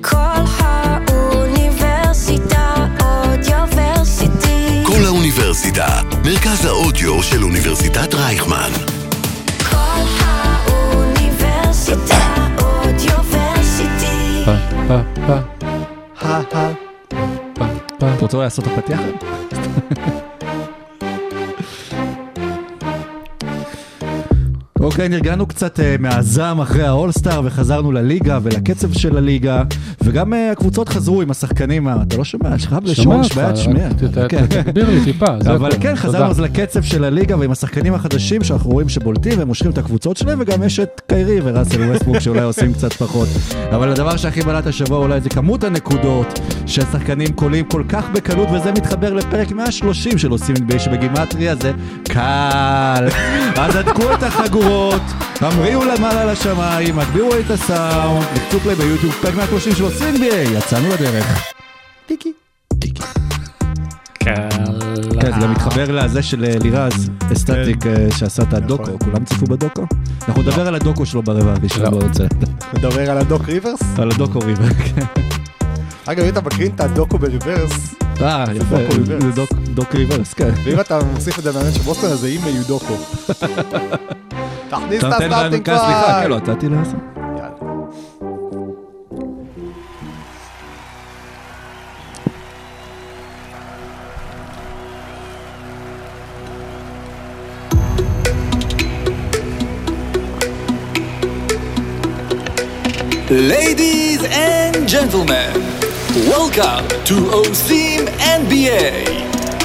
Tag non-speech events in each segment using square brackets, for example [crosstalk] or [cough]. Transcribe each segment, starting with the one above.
כל האוניברסיטה אודיוורסיטי. כל האוניברסיטה, מרכז האודיו של אוניברסיטת רייכמן. כל האוניברסיטה אודיוורסיטי. פה, פה, פה. פה, פה. אתה רוצה לעשות את הפתיח? אוקיי, נרגענו קצת אה, מהזעם אחרי האולסטאר וחזרנו לליגה ולקצב של הליגה וגם אה, הקבוצות חזרו עם השחקנים, ה- אתה לא שומע, יש לך. ת- ת- כן. תגביר לי טיפה, זה אבל. כן, חזרנו. אז לקצב של הליגה ועם השחקנים החדשים שאנחנו רואים שבולטים ומושכים את הקבוצות שלהם וגם יש את קיירי וראסל ווסטבורג שאולי עושים קצת פחות. אבל הדבר שהכי בלט השבוע אולי זה כמות הנקודות שהשחקנים קולים כל כך בקלות וזה מתחבר לפרק 130 של עושים NBA שבגימטריה זה קל. אז הדקו את החגורות, המריאו למעלה לשמיים, הגבירו את הסאונד, לחצו פליי ביוטיוב, פרק 130 של עושים NBA, יצאנו לדרך. טיקי. כן, זה גם מתחבר לזה של אה, לירז, אסטטיק, אה, שעשה את הדוקו, נכון. כולם צפו בדוקו? אנחנו נדבר על הדוקו שלו ברבע הראשון, לא. לא רוצה. נדבר על הדוק ריברס? על הדוקו ריברס, [laughs] כן. אגב, אם אתה מקרין את הדוקו ב reverse, אה, יפה, reverse. זה דוק- ריברס, כן. ואם אתה מוסיף את זה מהאמת של בוסטון, אז זה אימא יודוקו. [laughs] תכניס אתה את נותן לנו, הסטארטינג כן, סליחה, כן, פייב. לא, נתתי לעשות. יאללה. Ladies and gentlemen, welcome to OSIM NBA.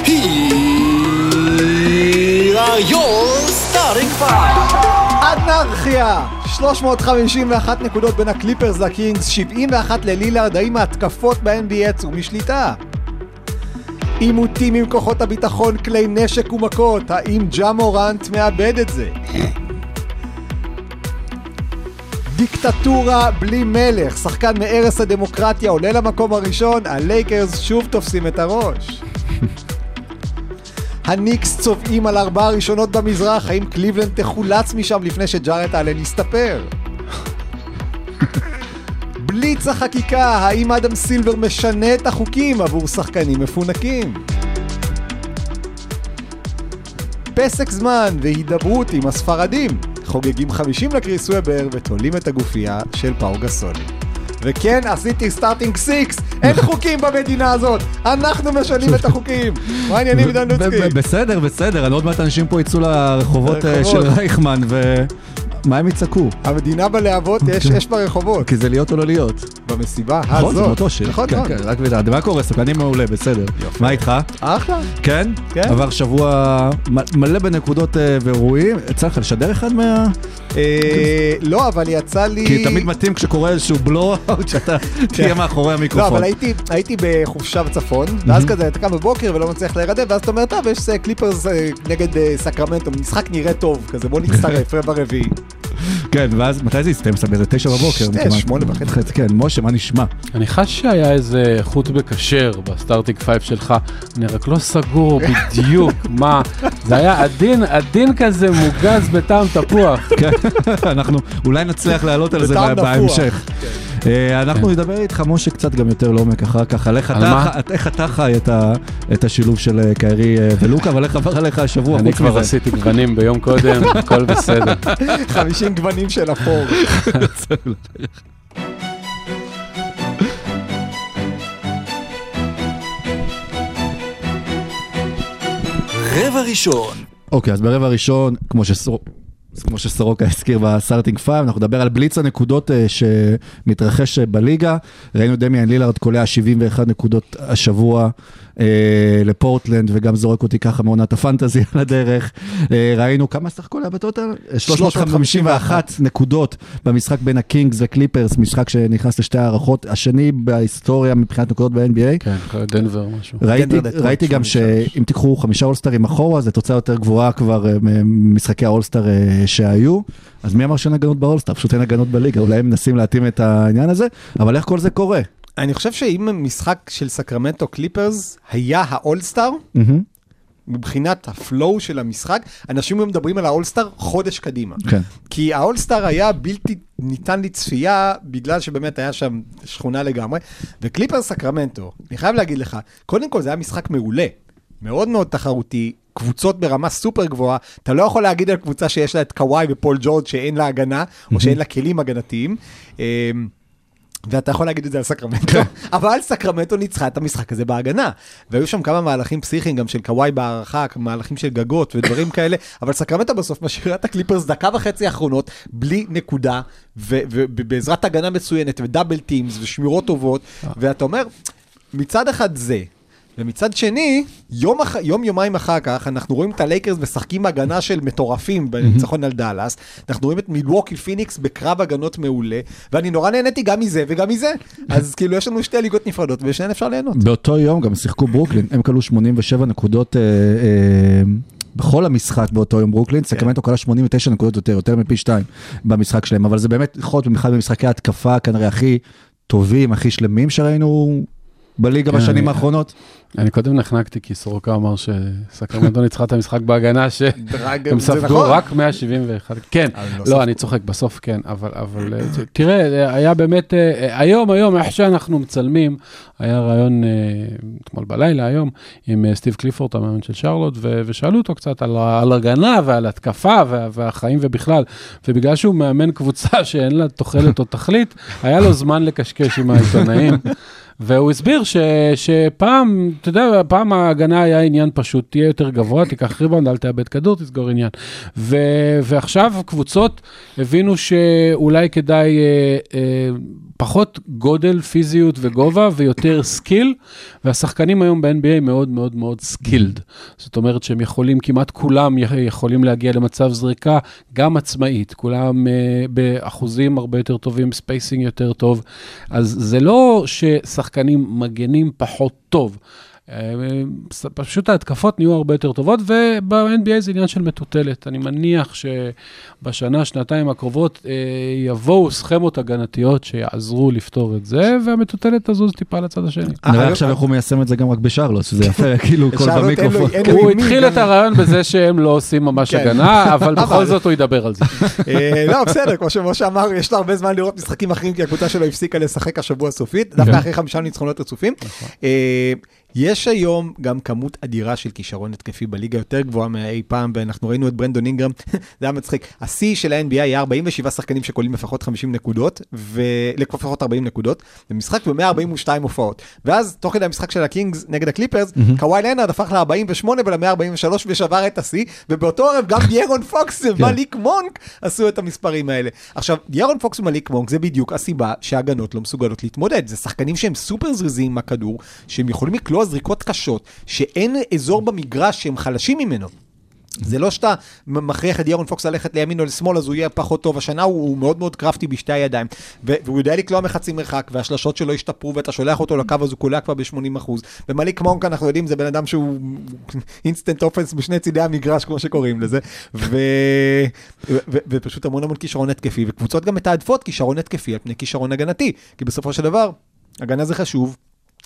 Here are your starting five. אנרכיה! 351 נקודות בין הקליפרס לקינגס, 71 ללילארד, האם ההתקפות ב-NBA יצאו משליטה? עימותים עם כוחות הביטחון, כלי נשק ומכות, האם ג'ה מורנט מאבד את זה? דיקטטורה בלי מלך, שחקן מערש הדמוקרטיה עולה למקום הראשון, הלייקרס שוב תופסים את הראש. הניקס צובעים על ארבע הראשונות במזרח, האם קליבלנד תחולץ משם לפני שג'ארט אלן יסתפר? [laughs] בליץ החקיקה, האם אדם סילבר משנה את החוקים עבור שחקנים מפונקים? פסק זמן והידברות עם הספרדים, חוגגים 50 לקריס ובר ותולים את הגופייה של פאו גסולי. וכן, עשיתי starting six, אין [laughs] חוקים במדינה הזאת, אנחנו משנים את החוקים. מה העניינים עידן לוצקי? בסדר, בסדר, עוד מעט אנשים פה יצאו לרחובות אה, של. רייכמן, ומה הם יצעקו? המדינה בלהבות יש אש ברחובות, כי זה להיות או לא להיות. במסיבה נכון, הזאת. זה מאותו שיר. נכון כן, מאוד. כן, רק לדעת. מה קורה? סוכנים מעולה, בסדר. מה איתך? אחלה. כן? כן. עבר שבוע מלא בנקודות אה, ואירועים. יצא לך לשדר אחד מה... אה, לא, אבל יצא לי... כי תמיד מתאים כשקורה איזשהו blowout שאתה [laughs] תהיה מאחורי לא, המיקרופון. אבל הייתי, בחופשה בצפון, ואז כזה אתה קם בבוקר ולא מצליח להירדם, ואז אתה אומר, טוב, יש קליפרס אה, נגד סקרמנטו, משחק נראה טוב, כזה בוא נצטרף, רבע רביעי. כן, ואז מתי זה הסתיים? סתם באיזה תשע בבוקר. שתי. שמונה וחצי. כן, משה, מה נשמע? אני חש שהיה איזה חוט מקשר ב starting five שלך, אני רק לא סגור בדיוק [laughs] מה, זה היה עדין, עדין כזה מוגז בטעם תפוח. כן, אנחנו אולי נצליח לעלות על זה. בהמשך. אה, אנחנו נדבר איתך, משה, קצת גם יותר לעומק אחר כך, על איך אתה? חי- את השילוב של אה, קיירי אה, ולוקה, אבל איך עבר עליך השבוע אני כבר. עשיתי גוונים ביום קודם, [laughs] הכל בסדר. 50 גוונים של אפור. רבע ראשון, אוקיי, אז ברבע הראשון, כמו שסור... כמו שסורוקה הזכיר ב starting five, אנחנו נדבר על בליץ הנקודות אה, שמתרחש אה, בליגה. ראינו דמיאן לילארד קולע 71 נקודות השבוע אה, לפורטלנד, וגם זורק אותי ככה מעונת הפנטזי על הדרך. אה, ראינו כמה סך הכל היה ב total? 351 נקודות במשחק בין הקינגס וקליפרס, משחק שנכנס לשתי הארכות, השני בהיסטוריה מבחינת נקודות ב-NBA. כן, דנבר משהו. ראיתי, דנבר ראיתי גם 83. שאם תיקחו חמישה אולסטרים אחורה, זו תוצאה יותר גבוהה כבר אה, ממשחקי האולסטר שהיו. אז מי אמר שאין הגנות באולסטר? פשוט אין הגנות בליגה, אולי הם מנסים להתאים את העניין הזה, אבל איך כל זה קורה? אני חושב שאם משחק של סקרמנטו קליפרס היה האולסטאר. מבחינת ה flow של המשחק, אנשים היו מדברים על האולסטאר חודש קדימה. כן. כי האולסטאר היה בלתי ניתן לצפייה, בגלל שבאמת היה שם שכונה לגמרי. וקליפרס סקרמנטו, אני חייב להגיד לך, קודם כל זה היה משחק מעולה, מאוד מאוד תחרותי, קבוצות ברמה סופר גבוהה, אתה לא יכול להגיד על קבוצה שיש לה את קוואי ופול ג'ורג' שאין לה הגנה, או שאין לה כלים הגנתיים. אמ, ואתה יכול להגיד את זה על סקרמנטו, [laughs] אבל סקרמנטו ניצחה את המשחק הזה בהגנה. והיו שם כמה מהלכים פסיכיים גם של קוואי בהארכה, מהלכים של גגות ודברים [laughs] כאלה, אבל סקרמנטו בסוף משאירה את הקליפרס דקה וחצי האחרונות, בלי נקודה, ובעזרת הגנה מצוינת, ו double teams, ושמירות טובות, ואתה אומר, מצד אחד זה, ומצד שני, יום, אח... יום יומיים אחר כך, אנחנו רואים את הלייקרס משחקים הגנה של מטורפים בניצחון על דאלאס, אנחנו רואים את מילווקי פיניקס בקרב הגנות מעולה, ואני נורא נהניתי גם מזה וגם מזה. [laughs] אז כאילו יש לנו שתי ליגות נפרדות, ושניהן אפשר ליהנות. באותו יום גם שיחקו ברוקלין, הם קלעו 87 נקודות אה, אה, בכל המשחק באותו יום ברוקלין, סקרמנטו קלעה 89 נקודות יותר, יותר מפי שתיים במשחק שלהם, אבל זה באמת יכול להיות במיוחד במשחקי ההתקפה כנראה הכי טובים, הכי שלמים שראינו בליגה כן, בשנים אני- האחרונות. אני קודם נחנקתי כי סורוקה אמר שסקרמנטו ניצחה את המשחק בהגנה, שהם ספגו נכון. רק 171. כן, אבל לא לא. אני צוחק, בסוף כן, אבל, אה, תראה, היה באמת, אה, היום, היום, איך שאנחנו מצלמים, היה רעיון אה, אתמול בלילה, היום, עם אה, סטיב קליפורט, המאמן של שרלוט, ושאלו אותו קצת על, הגנה ועל התקפה וה- והחיים ובכלל, ובגלל שהוא מאמן קבוצה שאין לה תוחלת או תכלית, היה לו זמן לקשקש עם העיתונאים. [laughs] והוא הסביר ש, שפעם, אתה יודע, פעם ההגנה היה עניין פשוט, תהיה יותר גבוה, תיקח ריבאונד, אל תאבד כדור, תסגור עניין. ו, ועכשיו קבוצות הבינו שאולי כדאי אה, אה, פחות גודל, פיזיות וגובה ויותר skill, והשחקנים היום ב-NBA מאוד מאוד מאוד skilled. זאת אומרת שהם יכולים, כמעט כולם יכולים להגיע למצב זריקה גם עצמאית, כולם אה, באחוזים הרבה יותר טובים, spacing יותר טוב. אז זה לא ששחקנים מגנים פחות טוב. אה, פשוט ההתקפות נהיו הרבה יותר טובות, וב-NBA זה עניין של מטוטלת. אני מניח שבשנה, שנתיים הקרובות אה, יבואו סכמות הגנתיות שיעזרו לפתור את זה, והמטוטלת תזוז טיפה לצד השני. נראה היום- עכשיו איך הוא מיישם את זה גם רק בשרלוט, שזה יפה, [laughs] כאילו לו- במיקרופון. הוא התחיל את הרעיון בזה שהם לא עושים ממש כן. הגנה, אבל בכל זאת הוא ידבר על זה. [laughs] אה, לא, בסדר, כמו שמשה אמר, יש לו הרבה זמן לראות משחקים אחרים, כי הקבוצה שלו הפסיקה לשחק השבוע סופית, דווקא כן. אחרי חמישה ניצחונות רצופים. יש היום גם כמות אדירה של כישרון התקפי בליגה יותר גבוהה מאי פעם, ואנחנו ראינו את ברנדון אינגרם, [laughs] זה היה מצחיק. השיא של ה-NBA היה 47 שחקנים שקולים לפחות 50 נקודות, ולפחות 40 נקודות, במשחק ב-142 הופעות. ואז, תוך כדי המשחק של הקינגס נגד הקליפרס, קוואי לנארד הפך ל-48 ול-143 ושבר את השיא, ובאותו ערב גם דיארון פוקס [laughs] ומליק מונק עשו את המספרים האלה. עכשיו, דיארון פוקס ומליק מונק זה בדיוק הסיבה שההגנות לא מסוגלות להתמודד. זה שחקנים שהם סופר זריזים עם הכדור, שהם יכולים לקלוע זריקות קשות, שאין אזור במגרש שהם חלשים ממנו. זה לא שאתה מכריח את דיארון פוקס ללכת לימין או לשמאל, אז הוא יהיה פחות טוב. השנה הוא, הוא מאוד מאוד crafty בשתי הידיים. והוא יודע לקלוע מחצי מרחק, והשלשות שלו השתפרו, ואתה שולח אותו לקו, אז הוא קולע כבר ב-80%. ומליק מונק, אנחנו יודעים, זה בן אדם שהוא [laughs] instant offense בשני צידי המגרש, כמו שקוראים לזה. ו- ו- ו- ופשוט המון המון כישרון התקפי, וקבוצות גם מתעדפות כישרון התקפי על פני כישרון הגנתי. כי בסופו של דבר, הגנה זה חשוב,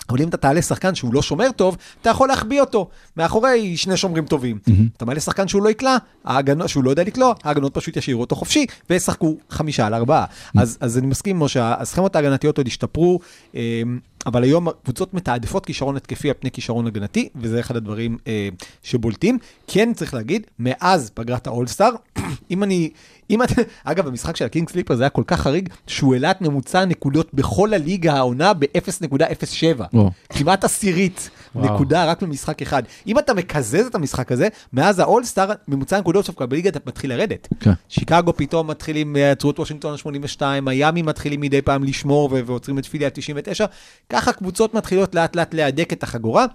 אבל אם אתה תעלה שחקן שהוא לא שומר טוב, אתה יכול להחביא אותו מאחורי שני שומרים טובים. אתה מעלה שחקן שהוא לא יקלע, ההגנות, שהוא לא יודע לקלוע, ההגנות פשוט ישאירו אותו חופשי, וישחקו חמישה על ארבעה. אז, אז אני מסכים, משה, הסכמות ההגנתיות עוד השתפרו, אמ, אבל היום הקבוצות מתעדפות כישרון התקפי על פני כישרון הגנתי, וזה אחד הדברים אה, שבולטים. כן, צריך להגיד, מאז פגרת האולסטאר, [clears throat] אם אני... אם את... [laughs] אגב, המשחק של הקינג סליפר זה היה כל כך חריג, שהוא העלה את ממוצע הנקודות בכל הליגה העונה ב-0.07. או. כמעט עשירית וואו. נקודה רק במשחק אחד. אם אתה מקזז את המשחק הזה, מאז האולסטאר, ממוצע הנקודות שלך בליגה אתה מתחיל לרדת. כן. שיקגו פתאום מתחילים, אה, עצרו את וושינגטון על 82, מיאמי מתחילים מדי פעם לשמור ועוצרים את פילי על 99. ככה קבוצות מתחילות לאט לאט להדק את החגורה.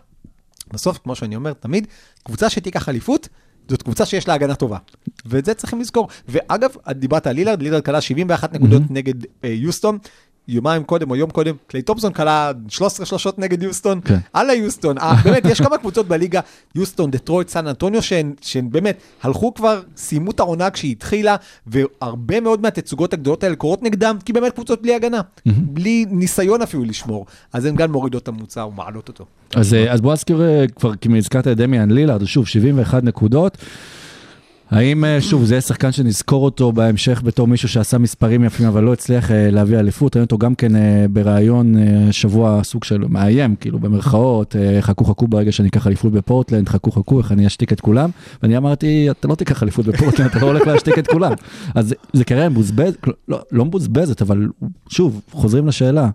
בסוף, כמו שאני אומר תמיד, קבוצה שתיקח אליפות, זאת קבוצה שיש לה הגנה טובה. ואת זה צריכים לזכור. ואגב, את דיברת על לילארד, לילארד כלה 71 נקודות נגד אה, יוסטון. יומיים קודם או יום קודם, קליי תומפסון כלה 13 שלושות נגד יוסטון, כן. הלאה יוסטון, אה, [laughs] באמת, יש כמה קבוצות בליגה, יוסטון, דטרויט, סן אנטוניו, שהן, שהן באמת הלכו כבר, סיימו את העונה כשהיא התחילה, והרבה מאוד מהתצוגות הגדולות האלה קורות נגדם, כי באמת קבוצות בלי הגנה, בלי ניסיון אפילו לשמור, אז הן גם מורידות את הממוצע ומעלות אותו. אז, אה, אז בוא נזכיר אה, כבר, כי הזכרת את דמיאן לילארד, שוב, 71 נקודות. האם, אה, שוב, זה שחקן שנזכור אותו בהמשך בתור מישהו שעשה מספרים יפים, אבל לא הצליח אה, להביא אליפות? ראינו אותו גם כן אה, בריאיון שבוע, סוג של מאיים, כאילו, במרכאות, חכו חכו ברגע שאני אקח אליפות בפורטלנד, חכו חכו, איך אני אשתיק את כולם. ואני אמרתי, אתה לא תיקח אליפות בפורטלנד, אתה לא הולך להשתיק את כולם. אז זה- זה קריירה מבוזבז, לא, לא מבוזבזת, אבל שוב, חוזרים לשאלה.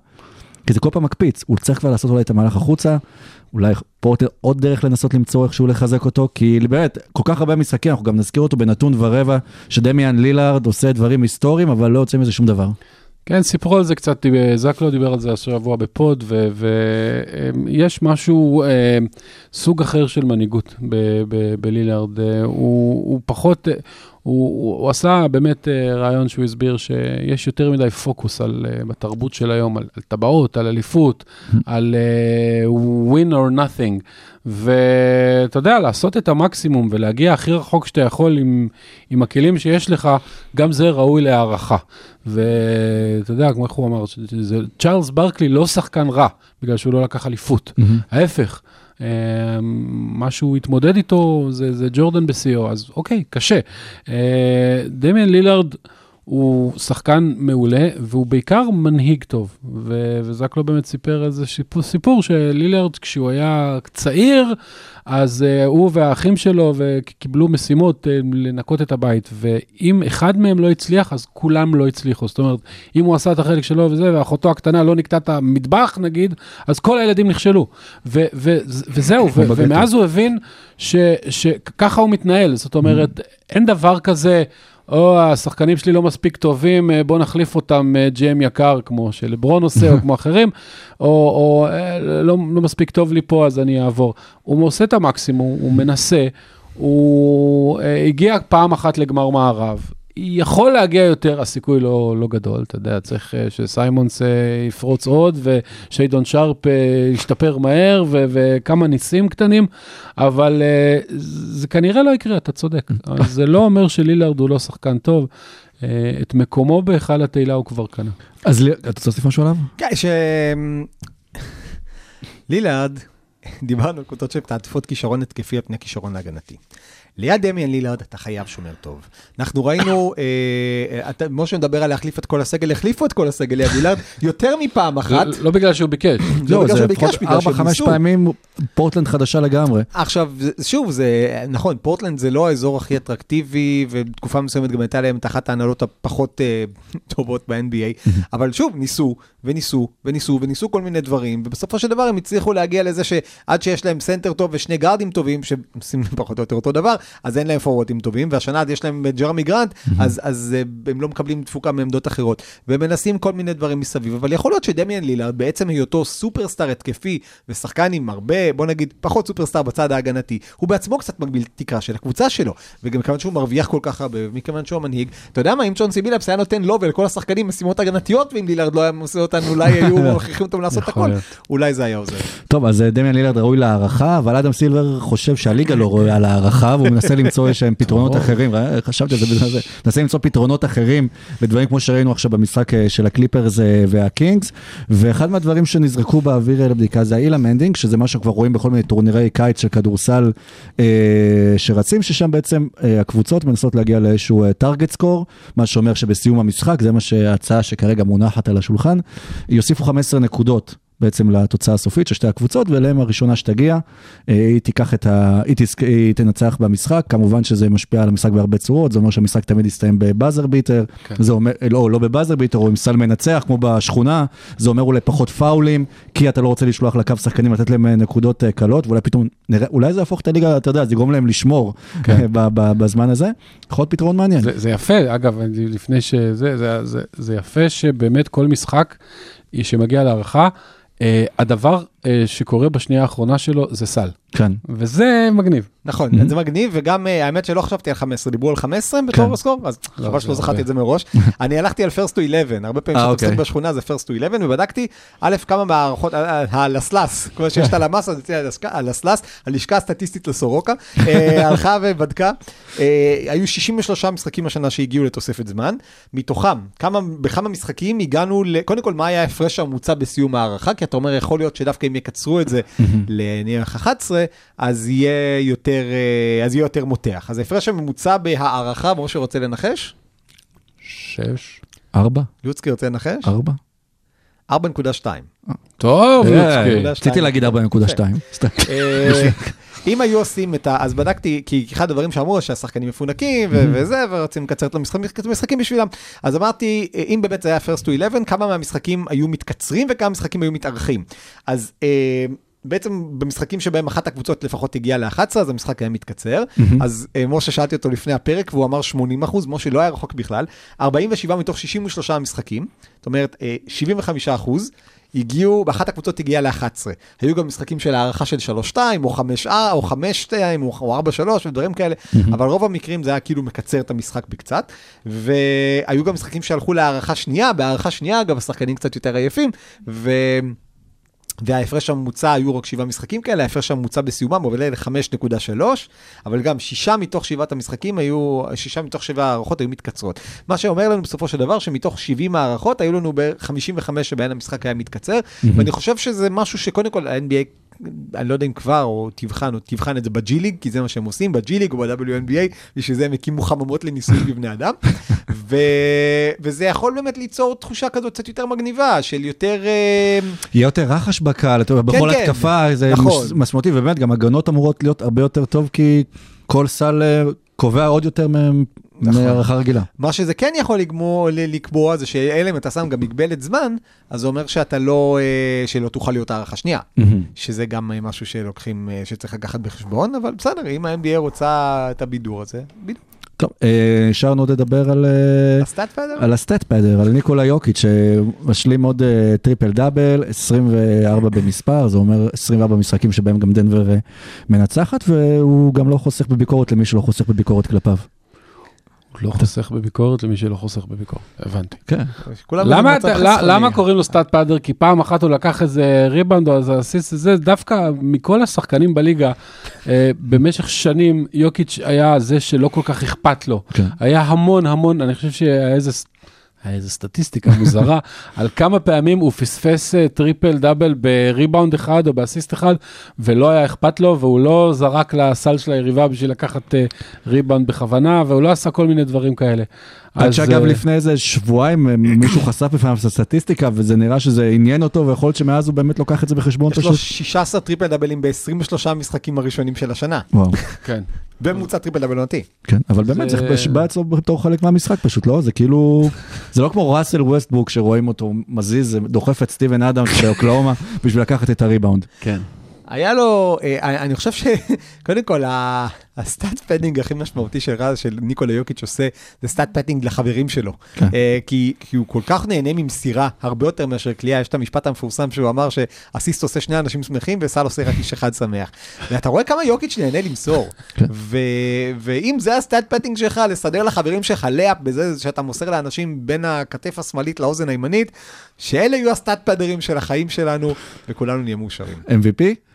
כי זה כל פעם מקפיץ, הוא צריך כבר לעשות אולי את המהלך החוצה, אולי פורטר עוד דרך לנסות למצוא איכשהו לחזק אותו, כי באמת, כל כך הרבה משחקים, אנחנו גם נזכיר אותו בנתון ורבע, שדמיאן לילארד עושה דברים היסטוריים, אבל לא יוצא מזה שום דבר. כן, סיפרו על זה קצת, דיבר- זקלו דיבר על זה השבוע בפוד, ויש משהו, אה, סוג אחר של מנהיגות בלילארד. אה, הוא, הוא פחות, אה, הוא, הוא, עשה באמת אה, רעיון שהוא הסביר שיש יותר מדי פוקוס על, אה, בתרבות של היום, על, על טבעות, על אליפות, [laughs] על אה, win or nothing. ואתה יודע, לעשות את המקסימום ולהגיע הכי רחוק שאתה יכול עם, עם הכלים שיש לך, גם זה ראוי להערכה. ואתה יודע, כמו איך הוא אמר, צ'ארלס ברקלי לא שחקן רע, בגלל שהוא לא לקח אליפות. ההפך, אה, מה שהוא התמודד איתו זה, זה ג'ורדן בשיאו, אז אוקיי, קשה. אה, דמיאן לילארד הוא שחקן מעולה, והוא בעיקר מנהיג טוב. ו- וזקלו באמת סיפר איזה סיפור, סיפור שלילארד, כשהוא היה צעיר, אז uh, הוא והאחים שלו קיבלו משימות uh, לנקות את הבית, ואם אחד מהם לא הצליח, אז כולם לא הצליחו. זאת אומרת, אם הוא עשה את החלק שלו וזה, ואחותו הקטנה לא נקטה את המטבח נגיד, אז כל הילדים נכשלו. ו- ו- וזהו, ו-. [laughs] ומאז הוא הבין ש- שככה הוא מתנהל. זאת אומרת, אין דבר כזה... או השחקנים שלי לא מספיק טובים, אה, בוא נחליף אותם אה, ג'ם יקר, כמו שלברון עושה, או כמו אחרים, או, או אה, לא, לא מספיק טוב לי פה, אז אני אעבור. הוא עושה את המקסימום, הוא מנסה, הוא הגיע פעם אחת לגמר מערב. יכול להגיע יותר, הסיכוי לא, לא גדול, אתה יודע, צריך אה, שסיימונס אה, יפרוץ עוד, ושיידון שרפ אה, ישתפר מהר, ו- וכמה ניסים קטנים, אבל זה כנראה לא יקרה, אתה צודק. [laughs] זה לא אומר שלילארד הוא לא שחקן טוב, את מקומו בהיכל התהילה הוא כבר קנה. אז אתה רוצה להוסיף משהו עליו? כן, ש... [laughs] לילארד, דיברנו על קבוצות שמתעדפות כישרון התקפי על פני כישרון הגנתי. ליד דמיאן לילארד אתה חייב שומר טוב. אנחנו ראינו, אה, אתה- משה מדבר על להחליף את כל הסגל, החליפו את כל הסגל ליד לילארד יותר מפעם אחת. לא, לא בגלל שהוא ביקש. לא בגלל שהוא ביקש, לפחות בגלל שהם ארבע, חמש ניסו. פעמים פורטלנד חדשה לגמרי. עכשיו, שוב, זה נכון, פורטלנד זה לא האזור הכי אטרקטיבי, ובתקופה מסוימת גם הייתה להם את אחת ההנהלות הפחות אה, טובות ב-NBA, [laughs] אבל שוב, ניסו, וניסו, וניסו, וניסו כל מיני דברים, ובסופו של דבר הם הצליחו להגיע לזה שעד שיש להם סנטר טוב ושני גארדים טובים, שעושים פחות או יותר אותו דבר, אז אין להם פורווטים טובים, והשנה עוד יש להם את ג'רמי גרנט, אז, אז אה, הם לא מקבלים תפוקה מעמדות אחרות, והם מנסים כל מיני דברים מסביב, אבל יכול להיות שדמיאן לילארד, בעצם היותו סופרסטאר התקפי, ושחקן עם הרבה, בוא נגיד, פחות סופרסטאר בצד ההגנתי, הוא בעצמו קצת מגביל תקרה של הקבוצה שלו, וגם מכיוון שהוא מרוויח כל כך הרבה, ומכיוון שהוא המנהיג, אתה יודע מה, אם צ'ונסי בילאפס היה נותן לו ולכל השחקנים משימות הגנתיות, ואם לילארד לא היה עושה אותן, אולי [laughs] היו מכריחים אותם לעשות הכל. אולי זה היה עוזר. טוב, אז אה, דמיאן לילארד ראוי להערכה, אבל אדם סילבר חושב שהליגה לא ראויה להארכה, והוא מנסה למצוא איזשהם פתרונות אחרים, אה, חשבתי על זה בגלל זה, מנסה למצוא פתרונות אחרים לדברים כמו שראינו עכשיו במשחק אה, של הקליפרס אה, והקינגס, ואחד מהדברים שנזרקו באוויר לבדיקה זה ה Elam Ending, שזה מה שכבר רואים בכל מיני טורנירי קיץ של כדורסל שרצים, ששם בעצם הקבוצות מנסות להגיע לאיזשהו target score, מה שאומר שבסיום המשחק, זה מה שההצעה שכרגע מונחת על השולחן, יוסיפו 15 נקודות. בעצם לתוצאה הסופית של שתי הקבוצות, ואליהם הראשונה שתגיע, אה, היא תיקח את ה... היא, תזכ... היא תנצח במשחק, כמובן שזה משפיע על המשחק בהרבה צורות, זה אומר שהמשחק תמיד יסתיים בבאזר ביטר, כן. זה אומר, לא, לא בבאזר ביטר, או עם סל מנצח, כמו בשכונה, זה אומר אולי פחות פאולים, כי אתה לא רוצה לשלוח לקו שחקנים, לתת להם אה, נקודות אה, קלות, ואולי פתאום, נראה, אולי זה יהפוך את הליגה, אתה יודע, זה יגרום להם לשמור כן. בזמן הזה, יכול להיות פתרון מעניין. זה, זה יפה, אגב, לפני שזה, זה, זה, זה יפה שבאמת כל משחק שמגיע להערכה, הדבר אה, שקורה בשנייה האחרונה שלו זה סל, כן. וזה מגניב. נכון, Mhm. זה מגניב, וגם אה, האמת שלא חשבתי על 15, דיברו על 15 בתור כן. הסקור, אז לא, חבל שלא זה זכרתי. את זה מראש. [laughs] אני הלכתי על first to 11, הרבה פעמים אה, כשאתה משחק אוקיי. בשכונה זה first to 11, ובדקתי, א', כמה מהערכות, אה, אה, הלסלס, כמו שיש את הלמ"ס, אז אצלי הלסק- הלסלס, הלשכה הסטטיסטית לסורוקה, [laughs] הלכה ובדקה, היו 63 משחקים השנה שהגיעו לתוספת זמן, מתוכם, כמה, בכמה משחקים הגענו, ל- קודם כל, מה היה ההפרש הממוצע בסיום ההערכה, כי אתה אומר, יכול להיות שדווקא אם יקצרו את זה לנניח 11, אז יהיה יותר, אה, אז יהיה יותר מותח. אז ההפרש הממוצע בהערכה, משה רוצה לנחש? שש. ארבע? לוצקי רוצה לנחש? ארבע? 4.2. טוב, אה, לוצקי. רציתי להגיד 4.2. סתם. אה, אם היו עושים את ה... אז בדקתי, כי אחד הדברים שאמרו שהשחקנים מפונקים ו- וזה, ורוצים לקצר את המשחק- את המשחקים בשבילם. אז אמרתי, אה, אם באמת זה היה first to 11, כמה מהמשחקים היו מתקצרים וכמה משחקים היו מתארכים. אז... בעצם במשחקים שבהם אחת הקבוצות לפחות הגיעה ל-11, אז המשחק היה מתקצר. אז אה, משה שאלתי אותו לפני הפרק, והוא אמר 80 אחוז, משה לא היה רחוק בכלל. 47 מתוך 63 משחקים, זאת אומרת, אה, 75 אחוז. הגיעו, באחת הקבוצות הגיעה ל-11. היו גם משחקים של הערכה של 3-2, או 5-4, או 5-2, או 4-3, ודברים כאלה, אבל רוב המקרים זה היה כאילו מקצר את המשחק בקצת. והיו גם משחקים שהלכו להערכה שנייה, בהערכה שנייה, אגב, השחקנים קצת יותר עייפים, ו... וההפרש הממוצע היו רק שבעה משחקים כאלה, ההפרש הממוצע בסיומם עולה ל-5.3, אבל גם שישה מתוך שבעת המשחקים היו, שישה מתוך שבע הערכות היו מתקצרות. מה שאומר לנו בסופו של דבר שמתוך 70 הערכות היו לנו בערך 55 שבהן המשחק היה מתקצר, ואני חושב שזה משהו שקודם כל ה-NBA... אני לא יודע אם כבר, או תבחן, או תבחן את זה בג'י ליג, כי זה מה שהם עושים, בג'י ליג או ב-WNBA, בשביל זה הם הקימו חממות לניסוי [laughs] בבני אדם. ו... וזה יכול באמת ליצור תחושה כזאת קצת יותר מגניבה, של יותר... אה, יהיה יותר רחש בקהל, יודע, בכל כן. התקפה זה נכון. מש- משמעותי, ובאמת גם הגנות אמורות להיות הרבה יותר טוב, כי כל סל אה, קובע עוד יותר נכון. מהערכה רגילה. מה שזה כן יכול לגמור, לקבוע זה שאלה אם אתה שם גם מגבלת זמן, אז זה אומר שאתה לא, אה, שלא תוכל להיות הארכה שנייה. שזה גם אה, משהו שלוקחים, שצריך לקחת בחשבון, אבל בסדר, אם ה-NBA רוצה את הבידור הזה, בידור. טוב, אה, אפשר עוד לדבר על... אה, ה stat padder? על ה stat padder, על ניקולה יוקיץ' שמשלים עוד אה, טריפל דאבל, 24 במספר, זה אומר 24 משחקים שבהם גם דנבר אה, מנצחת, והוא גם לא חוסך בביקורת למי שלא חוסך בביקורת כלפיו. לא חוסך בביקורת למי שלא חוסך בביקורת, הבנתי. כן. למה, אתה, קוראים לו stat padder? כי פעם אחת הוא לקח איזה ריבאונד או איזה אסיסט, זה דווקא מכל השחקנים בליגה, אה, במשך שנים יוקיץ' היה זה שלא כל כך אכפת לו. כן. היה המון המון, אני חושב שהיה איזה... היה איזה סטטיסטיקה מוזרה [laughs] על כמה פעמים הוא פספס אה, טריפל דאבל בריבאונד אחד או באסיסט אחד ולא היה אכפת לו והוא לא זרק לסל של היריבה בשביל לקחת אה, ריבאונד בכוונה והוא לא עשה כל מיני דברים כאלה. עד שאגב אה, לפני איזה שבועיים אה, מישהו חשף בפניו את הסטטיסטיקה וזה נראה שזה עניין אותו ויכול להיות שמאז הוא באמת לוקח את זה בחשבון יש לו פשוט. 16 טריפל דאבלים ב-23 המשחקים הראשונים של השנה. וואו, כן. בממוצע טריפל דאבל עונתי. כן, אבל באמת זה- בא אצלו בתור חלק מהמשחק פשוט, לא? זה כאילו, זה לא כמו ראסל ווסטבוק שרואים אותו מזיז, דוחף את סטיבן אדמס באוקלאומה בשביל לקחת את הריבאונד. כן. היה לו, אה, אני חושב שקודם [laughs] כל, ה stat padding הכי משמעותי של רז, של ניקולה יוקיץ' עושה, זה stat padding לחברים שלו. כן. אה, כי, כי הוא כל כך נהנה ממסירה, הרבה יותר מאשר קליעה, יש את המשפט המפורסם שהוא אמר שאסיסט עושה שני אנשים שמחים וסל עושה רק איש אחד שמח. ואתה רואה כמה יוקיץ' נהנה למסור. כן. ו, ואם זה ה stat padding שלך, לסדר לחברים שלך layup בזה שאתה מוסר לאנשים בין הכתף השמאלית לאוזן הימנית, שאלה יהיו ה stat padder ים של החיים שלנו, וכולנו נהיה מאושרים. MVP?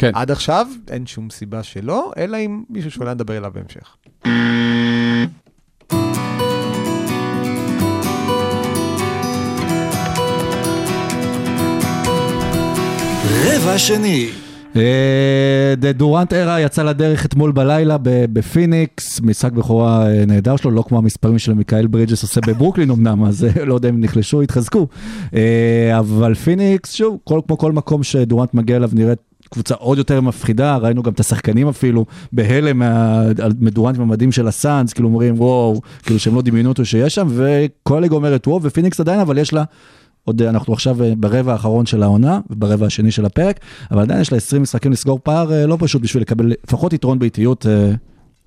כן. עד עכשיו אין שום סיבה שלא, אלא אם מישהו שאולי נדבר אליו בהמשך. רבע שני. the Durant era יצא לדרך אתמול בלילה בפיניקס, משחק בכורה אה, נהדר שלו, לא כמו המספרים של מיכאל ברידג'ס עושה בברוקלין אמנם, אז אה, לא יודע אם נחלשו, התחזקו. אה, אבל פיניקס, שוב, כל, כמו כל מקום שדורנט מגיע אליו נראית קבוצה עוד יותר מפחידה, ראינו גם את השחקנים אפילו בהלם מה- על- מדורנט במדים של הסאנס, כאילו אומרים וואו, כאילו שהם לא דמיינו אותו שיש שם, וכל הליגה אומרת וואו, ופיניקס עדיין, אבל יש לה... עוד אה, אנחנו עכשיו אה, ברבע האחרון של העונה, וברבע השני של הפרק, אבל עדיין יש לה 20 משחקים לסגור פער אה, לא פשוט בשביל לקבל לפחות יתרון ביתיות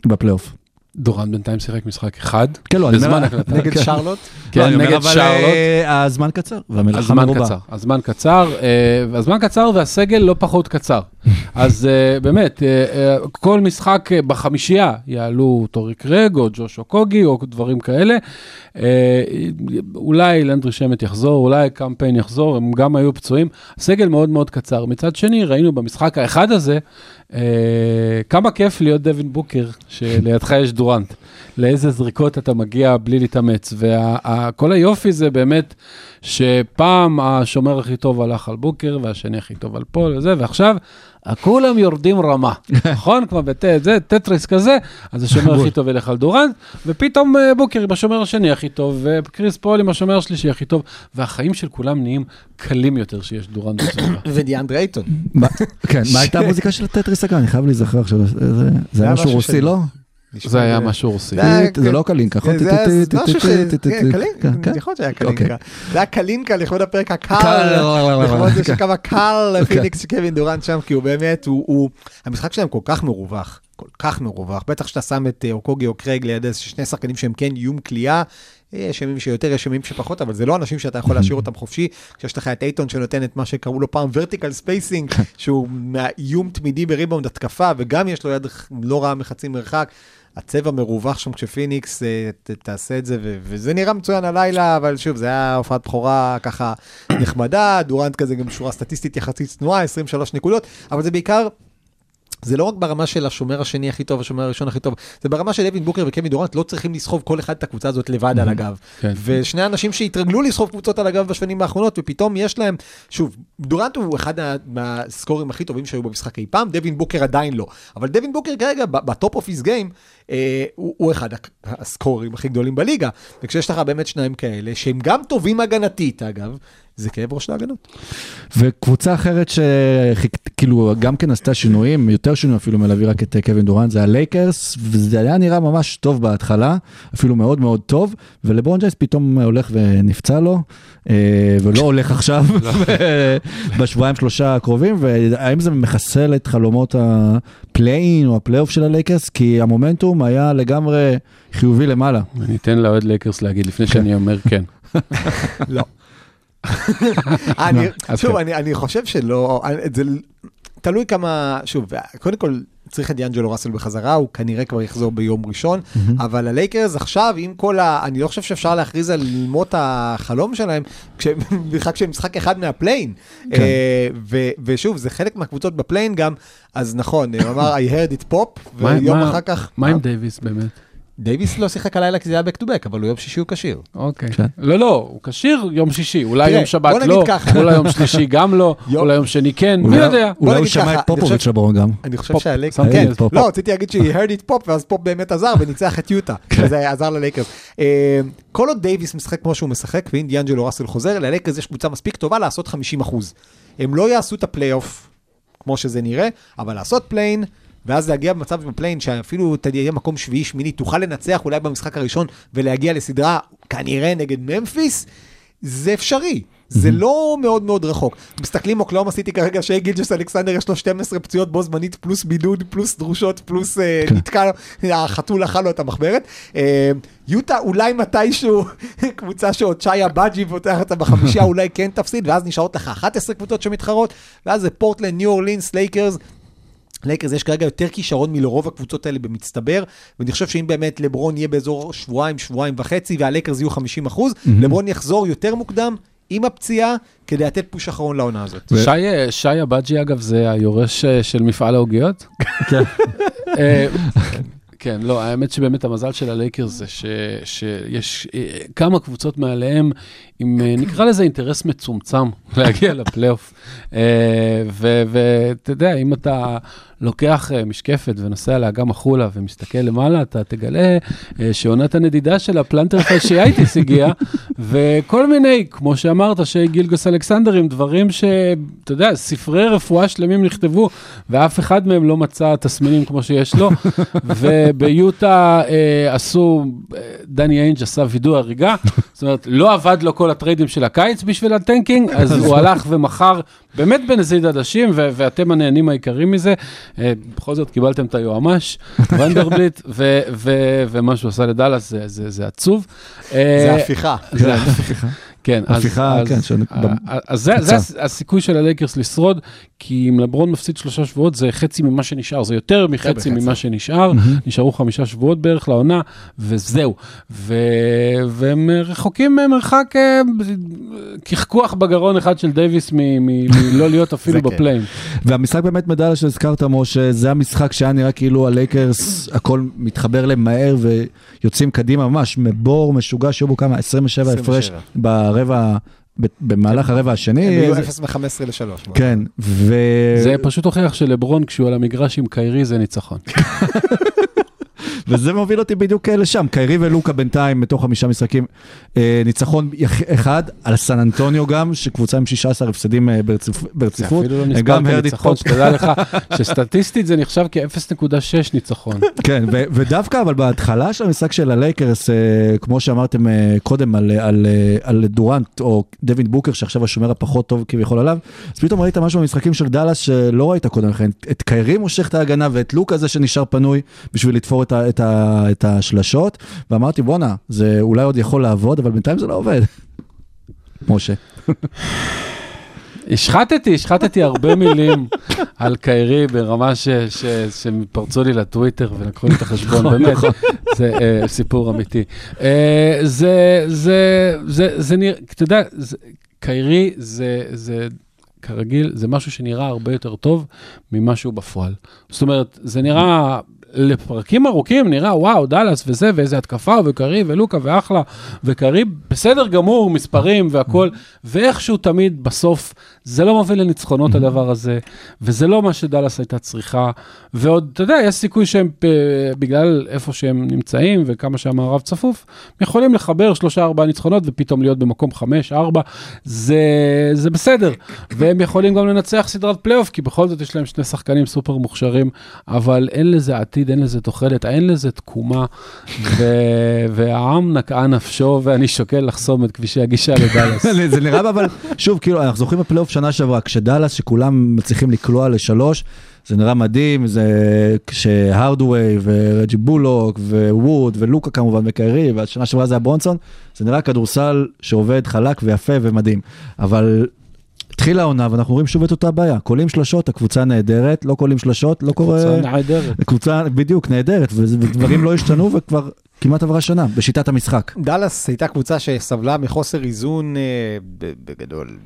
בפלייאוף. דורנט בינתיים שיחק משחק אחד, כן, לא, אני אומר- בזמן הקלטה. נגד כן. שרלוט? כן, לא, אומר, נגד אבל, שרלוט. אה, הזמן קצר, והמלאכה מרובה. קצר, הזמן קצר, אה, הזמן קצר והסגל לא פחות קצר. אז אה, באמת, כל משחק בחמישייה יעלו טורי קרג או ג'ושו קוגי או דברים כאלה. אולי לנדרי שמט יחזור, אולי קמפיין יחזור, הם גם היו פצועים. הסגל מאוד מאוד קצר. מצד שני, ראינו במשחק האחד הזה, כמה כיף להיות דווין בוקר, שלידך יש דורנט. לאיזה זריקות אתה מגיע בלי להתאמץ. וכל היופי זה באמת שפעם השומר הכי טוב הלך על בוקר, והשני הכי טוב על פול וזה, ועכשיו כולם יורדים רמה, [laughs] נכון? כמו בטטריס כזה, אז השומר הכי [laughs] טוב ילך על דורנט, ופתאום אה, בוקר עם השומר השני הכי טוב, וקריס פול עם השומר השלישי הכי טוב, והחיים של כולם נהיים קלים יותר שיש דורנט בסביבה. [coughs] ודיאנדרה אייטון. כן, מה הייתה המוזיקה של טטריס אגב? אני חייב להיזכר עכשיו, זה- זה היה משהו רוסי, לא? זה היה משהו רוסי. זה- לא קלינקה, נכון? זה היה משהו ש... כן, כן, קלינקה, יכול להיות שהיה קלינקה. אוקיי. זה היה קלינקה לכבוד הפרק הקל. קל. לכבוד זה כן. כמה קל לפיניקס קווין דורנט שם, כי הוא באמת, הוא-. המשחק שלהם כל כך מרווח. כל כך מרווח, בטח שאתה שם את אה, אוקוגי או קרייג ליד איזה שני שחקנים שהם כן איום קליעה, יש ימים שיותר, יש ימים שפחות, אבל זה לא אנשים שאתה יכול להשאיר אותם חופשי, כשיש לך את אייטון שנותן את מה שקראו לו פעם vertical spacing, שהוא איום תמידי בריבאונד התקפה, וגם יש לו יד לא רעה מחצי מרחק. הצבע מרווח שם כשפיניקס אה, ת- תעשה את זה, ו- וזה נראה מצוין הלילה, אבל שוב, זה היה הופעת בכורה ככה נחמדה, דורנט כזה גם שורה סטטיסטית יחסית צנועה, 23 נקודות, אבל זה בעיקר זה לא רק ברמה של השומר השני הכי טוב, השומר הראשון הכי טוב, זה ברמה של דווין בוקר וקווין דורנט לא צריכים לסחוב כל אחד את הקבוצה הזאת לבד על הגב. כן. ושני אנשים שהתרגלו לסחוב קבוצות על הגב בשנים האחרונות, ופתאום יש להם, שוב, דורנט הוא אחד מה- מהסקורים הכי טובים שהיו במשחק אי פעם, דווין בוקר עדיין לא. אבל דווין בוקר כרגע, ב top of his game, הוא אחד הסקורים הכי גדולים בליגה. וכשיש לך באמת שניים כאלה, שהם גם טובים הגנתית, אגב, זה כאב ראש להגנות. וקבוצה אחרת שכאילו גם כן עשתה שינויים, יותר שינויים אפילו מלהביא רק את אה, קווין דורנט, זה הלייקרס, וזה היה נראה ממש טוב בהתחלה, אפילו מאוד מאוד טוב, ולברון ג'ייס פתאום הולך ונפצע לו, אה, ולא [laughs] הולך עכשיו [laughs] בשבועיים שלושה הקרובים, והאם זה מחסל את חלומות הפליין או הפלייאוף של הלייקרס? כי המומנטום היה לגמרי חיובי למעלה. אני אתן לאוהד לייקרס להגיד לפני שאני אומר כן. [laughs] לא. שוב, כן. אני, חושב שלא, תלוי כמה, שוב, קודם כל צריך את דיאנג'לו ראסל בחזרה, הוא כנראה כבר יחזור ביום ראשון, אבל הלייקרס עכשיו, עם כל ה... אני לא חושב שאפשר להכריז על מות החלום שלהם, בכלל כשהם משחק אחד מהפליין. כן. אה, ו- ושוב, זה חלק מהקבוצות בפליין גם, אז נכון, הוא אמר, I heard it pop, ויום אחר כך... מה עם דייוויס באמת? דייוויס לא שיחק הלילה כי זה היה back to back, אבל הוא יום שישי הוא כשיר. אוקיי. כן. לא, לא, הוא כשיר יום שישי, אולי יום שבת לא. אולי יום שלישי גם לא, [laughs] אולי יום שני כן, מי יודע? אולי הוא שמע את פופוביץ' לברון גם. אני חושב שהלייקרס, כן. לא, רציתי להגיד ש I heard it pop, ואז פופ באמת עזר וניצח את יוטה, וזה עזר ללייקרס. אה, כל עוד דייוויס משחק כמו שהוא משחק, ואם דיאנג'לו ראסל חוזר, ללייקרס יש קבוצה מספיק טובה לעשות 50 אחוז. הם לא יעשו את הפלייאוף כמו שזה נראה, אבל לעשות פליין, ואז להגיע במצב בפליין שאפילו תהיה מקום שביעי, שמיני, תוכל לנצח אולי במשחק הראשון ולהגיע לסדרה כנראה נגד ממפיס, זה אפשרי. זה לא מאוד מאוד רחוק. מסתכלים אוקלהומה סיטי כרגע שגילג'ס אלכסנדר יש לו 12 פציעות בו זמנית, פלוס בידוד, פלוס דרושות, פלוס אה, נתקע, החתול אכל לו את המחברת. אה, יוטה אולי מתישהו, [laughs] קבוצה שעוד אוצ'אי אגבאג'י פותח אותה בחמישייה, [laughs] אולי כן תפסיד, ואז נשארות לך 11 קבוצות שמתחרות, ואז זה פורטלנד, ניו אורלינס, לייקרס. לייקרס יש כרגע יותר כישרון מלרוב הקבוצות האלה במצטבר, ואני חושב שאם באמת לברון יהיה באזור שבועיים, שבועיים וחצי, והלייקרס יהיו 50 אחוז, לברון יחזור יותר מוקדם עם הפציעה, כדי לתת push אחרון לעונה הזאת. ו- שי- שי אגבאג'י אגב זה היורש אה, של מפעל העוגיות. [laughs] [laughs] אה, כן, לא, האמת שבאמת המזל של הלייקרס זה ש, שיש אה, כמה קבוצות מעליהם עם, אה, נקרא לזה אינטרס מצומצם [laughs] להגיע לפלייאוף. אה, ואתה יודע, אם אתה לוקח אה, משקפת ונוסע לאגם החולה ומסתכל למעלה, אתה תגלה שעונת הנדידה של ה plantar fasciitis הגיעה, [laughs] וכל מיני, כמו שאמרת, שגילג'ס אלכסנדרים, דברים שאתה יודע, ספרי רפואה שלמים נכתבו, ואף אחד מהם לא מצא תסמינים כמו שיש לו. [laughs] וביוטה עשו, דני איינג' עשה וידוא הריגה, זאת אומרת, לא עבד לו כל הטריידים של הקיץ בשביל ה tanking, אז [laughs] הוא הלך ומכר באמת בנזיד עדשים, ו- ואתם הנהנים העיקריים מזה. אה, בכל זאת קיבלתם את היועמ"ש, [laughs] ונדרבילט, ו- ו- ומה שהוא עשה לדאלאס זה- זה זה עצוב. זה אה, הפיכה. זה [laughs] כן, אז- הפיכה, אז- כן, שאני- אה, אז זה- זה הס- הסיכוי של הלייקרס לשרוד, כי אם לברון מפסיד שלושה שבועות זה חצי ממה שנשאר, זה יותר מחצי. ממה שנשאר, נשארו חמישה שבועות בערך לעונה, וזהו. ו- והם רחוקים מרחק אה, קחקוח בגרון אחד של דייוויס מ- מ- מלא להיות [laughs] אפילו כן. בפליים. והמשחק באמת מדליה שהזכרת, משה, זה המשחק שהיה נראה כאילו הלייקרס, הכל מתחבר להם מהר ויוצאים קדימה ממש, מבור משוגע, שהיו בו כמה, 27 הפרש 27. ברבע, ב- במהלך הרבע השני. הם היו זה- 0 מ-15 ל-3. כן, ו... זה פשוט הוכיח שלברון כשהוא על המגרש עם קיירי זה ניצחון. [laughs] וזה מוביל אותי בדיוק אה, לשם. קיירי ולוקה בינתיים, מתוך חמישה משחקים, ניצחון יח- אחד על סן אנטוניו גם, שקבוצה עם 16 הפסדים אה, ברציפ- זה ברציפות. אפילו לא הם נספר כניצחון. שתדע לך [laughs] שסטטיסטית זה נחשב כ-0.6 ניצחון. כן, ודווקא אבל בהתחלה של המשחק של הלייקרס, אה, כמו שאמרתם אה, קודם על, אה, דורנט או דווין בוקר, שעכשיו השומר הפחות טוב כביכול עליו, אז פתאום ראית משהו במשחקים של דאלאס שלא ראית קודם לכן. את קיירי מושך את ההגנה ואת לוק הזה שנשאר פנוי בשביל לתפור את השלשות, ואמרתי בואנה, זה אולי עוד יכול לעבוד, אבל בינתיים זה לא עובד. משה. השחטתי, השחטתי הרבה מילים על קיירי ברמה ש- ש- שהם פרצו לי לטוויטר ולקחו לי את החשבון, באמת, זה אה, סיפור אמיתי. אה, זה, זה, זה, זה נראה, אתה יודע, זה- קיירי זה, זה, כרגיל, זה משהו שנראה הרבה יותר טוב ממה שהוא בפועל. זאת אומרת, זה נראה... לפרקים ארוכים נראה וואו דאלאס וזה ואיזה התקפה וקרי ולוקה ואחלה וקרי בסדר גמור מספרים והכל ואיכשהו תמיד בסוף זה לא מוביל לניצחונות הדבר הזה וזה לא מה שדאלאס הייתה צריכה. ועוד אתה יודע יש סיכוי שהם אה, בגלל איפה שהם נמצאים וכמה שהמערב צפוף יכולים לחבר שלושה ארבעה ניצחונות ופתאום להיות במקום חמש ארבע זה זה בסדר. [laughs] והם יכולים גם לנצח סדרת פלייאוף כי בכל זאת יש להם שני שחקנים סופר מוכשרים אבל אין לזה עתיד אין לזה תוחלת אין לזה תקומה. ו- [laughs] והעם נקעה נפשו ואני שוקל לחסום את כבישי הגישה לדאלאס. [laughs] זה נראה אבל, שוב, כאילו, אנחנו זוכרים בפלייאוף שנה שעברה, כשדאלאס, שכולם מצליחים לקלוע לשלוש, זה נראה מדהים, זה כשהרדווי ורג'י בולוק ווד ולוקה כמובן וקיירי, והשנה שעברה זה היה ברונסון, זה נראה כדורסל שעובד חלק ויפה ומדהים. אבל התחילה העונה ואנחנו רואים שוב את אותה בעיה, קולים שלשות, הקבוצה נהדרת, לא קולים שלשות, לא קורה... קבוצה נהדרת. קבוצה בדיוק נהדרת, ודברים לא השתנו וכבר כמעט עברה שנה בשיטת המשחק. דאלאס הייתה קבוצה שסבלה מחוסר איזון אה, בגדול.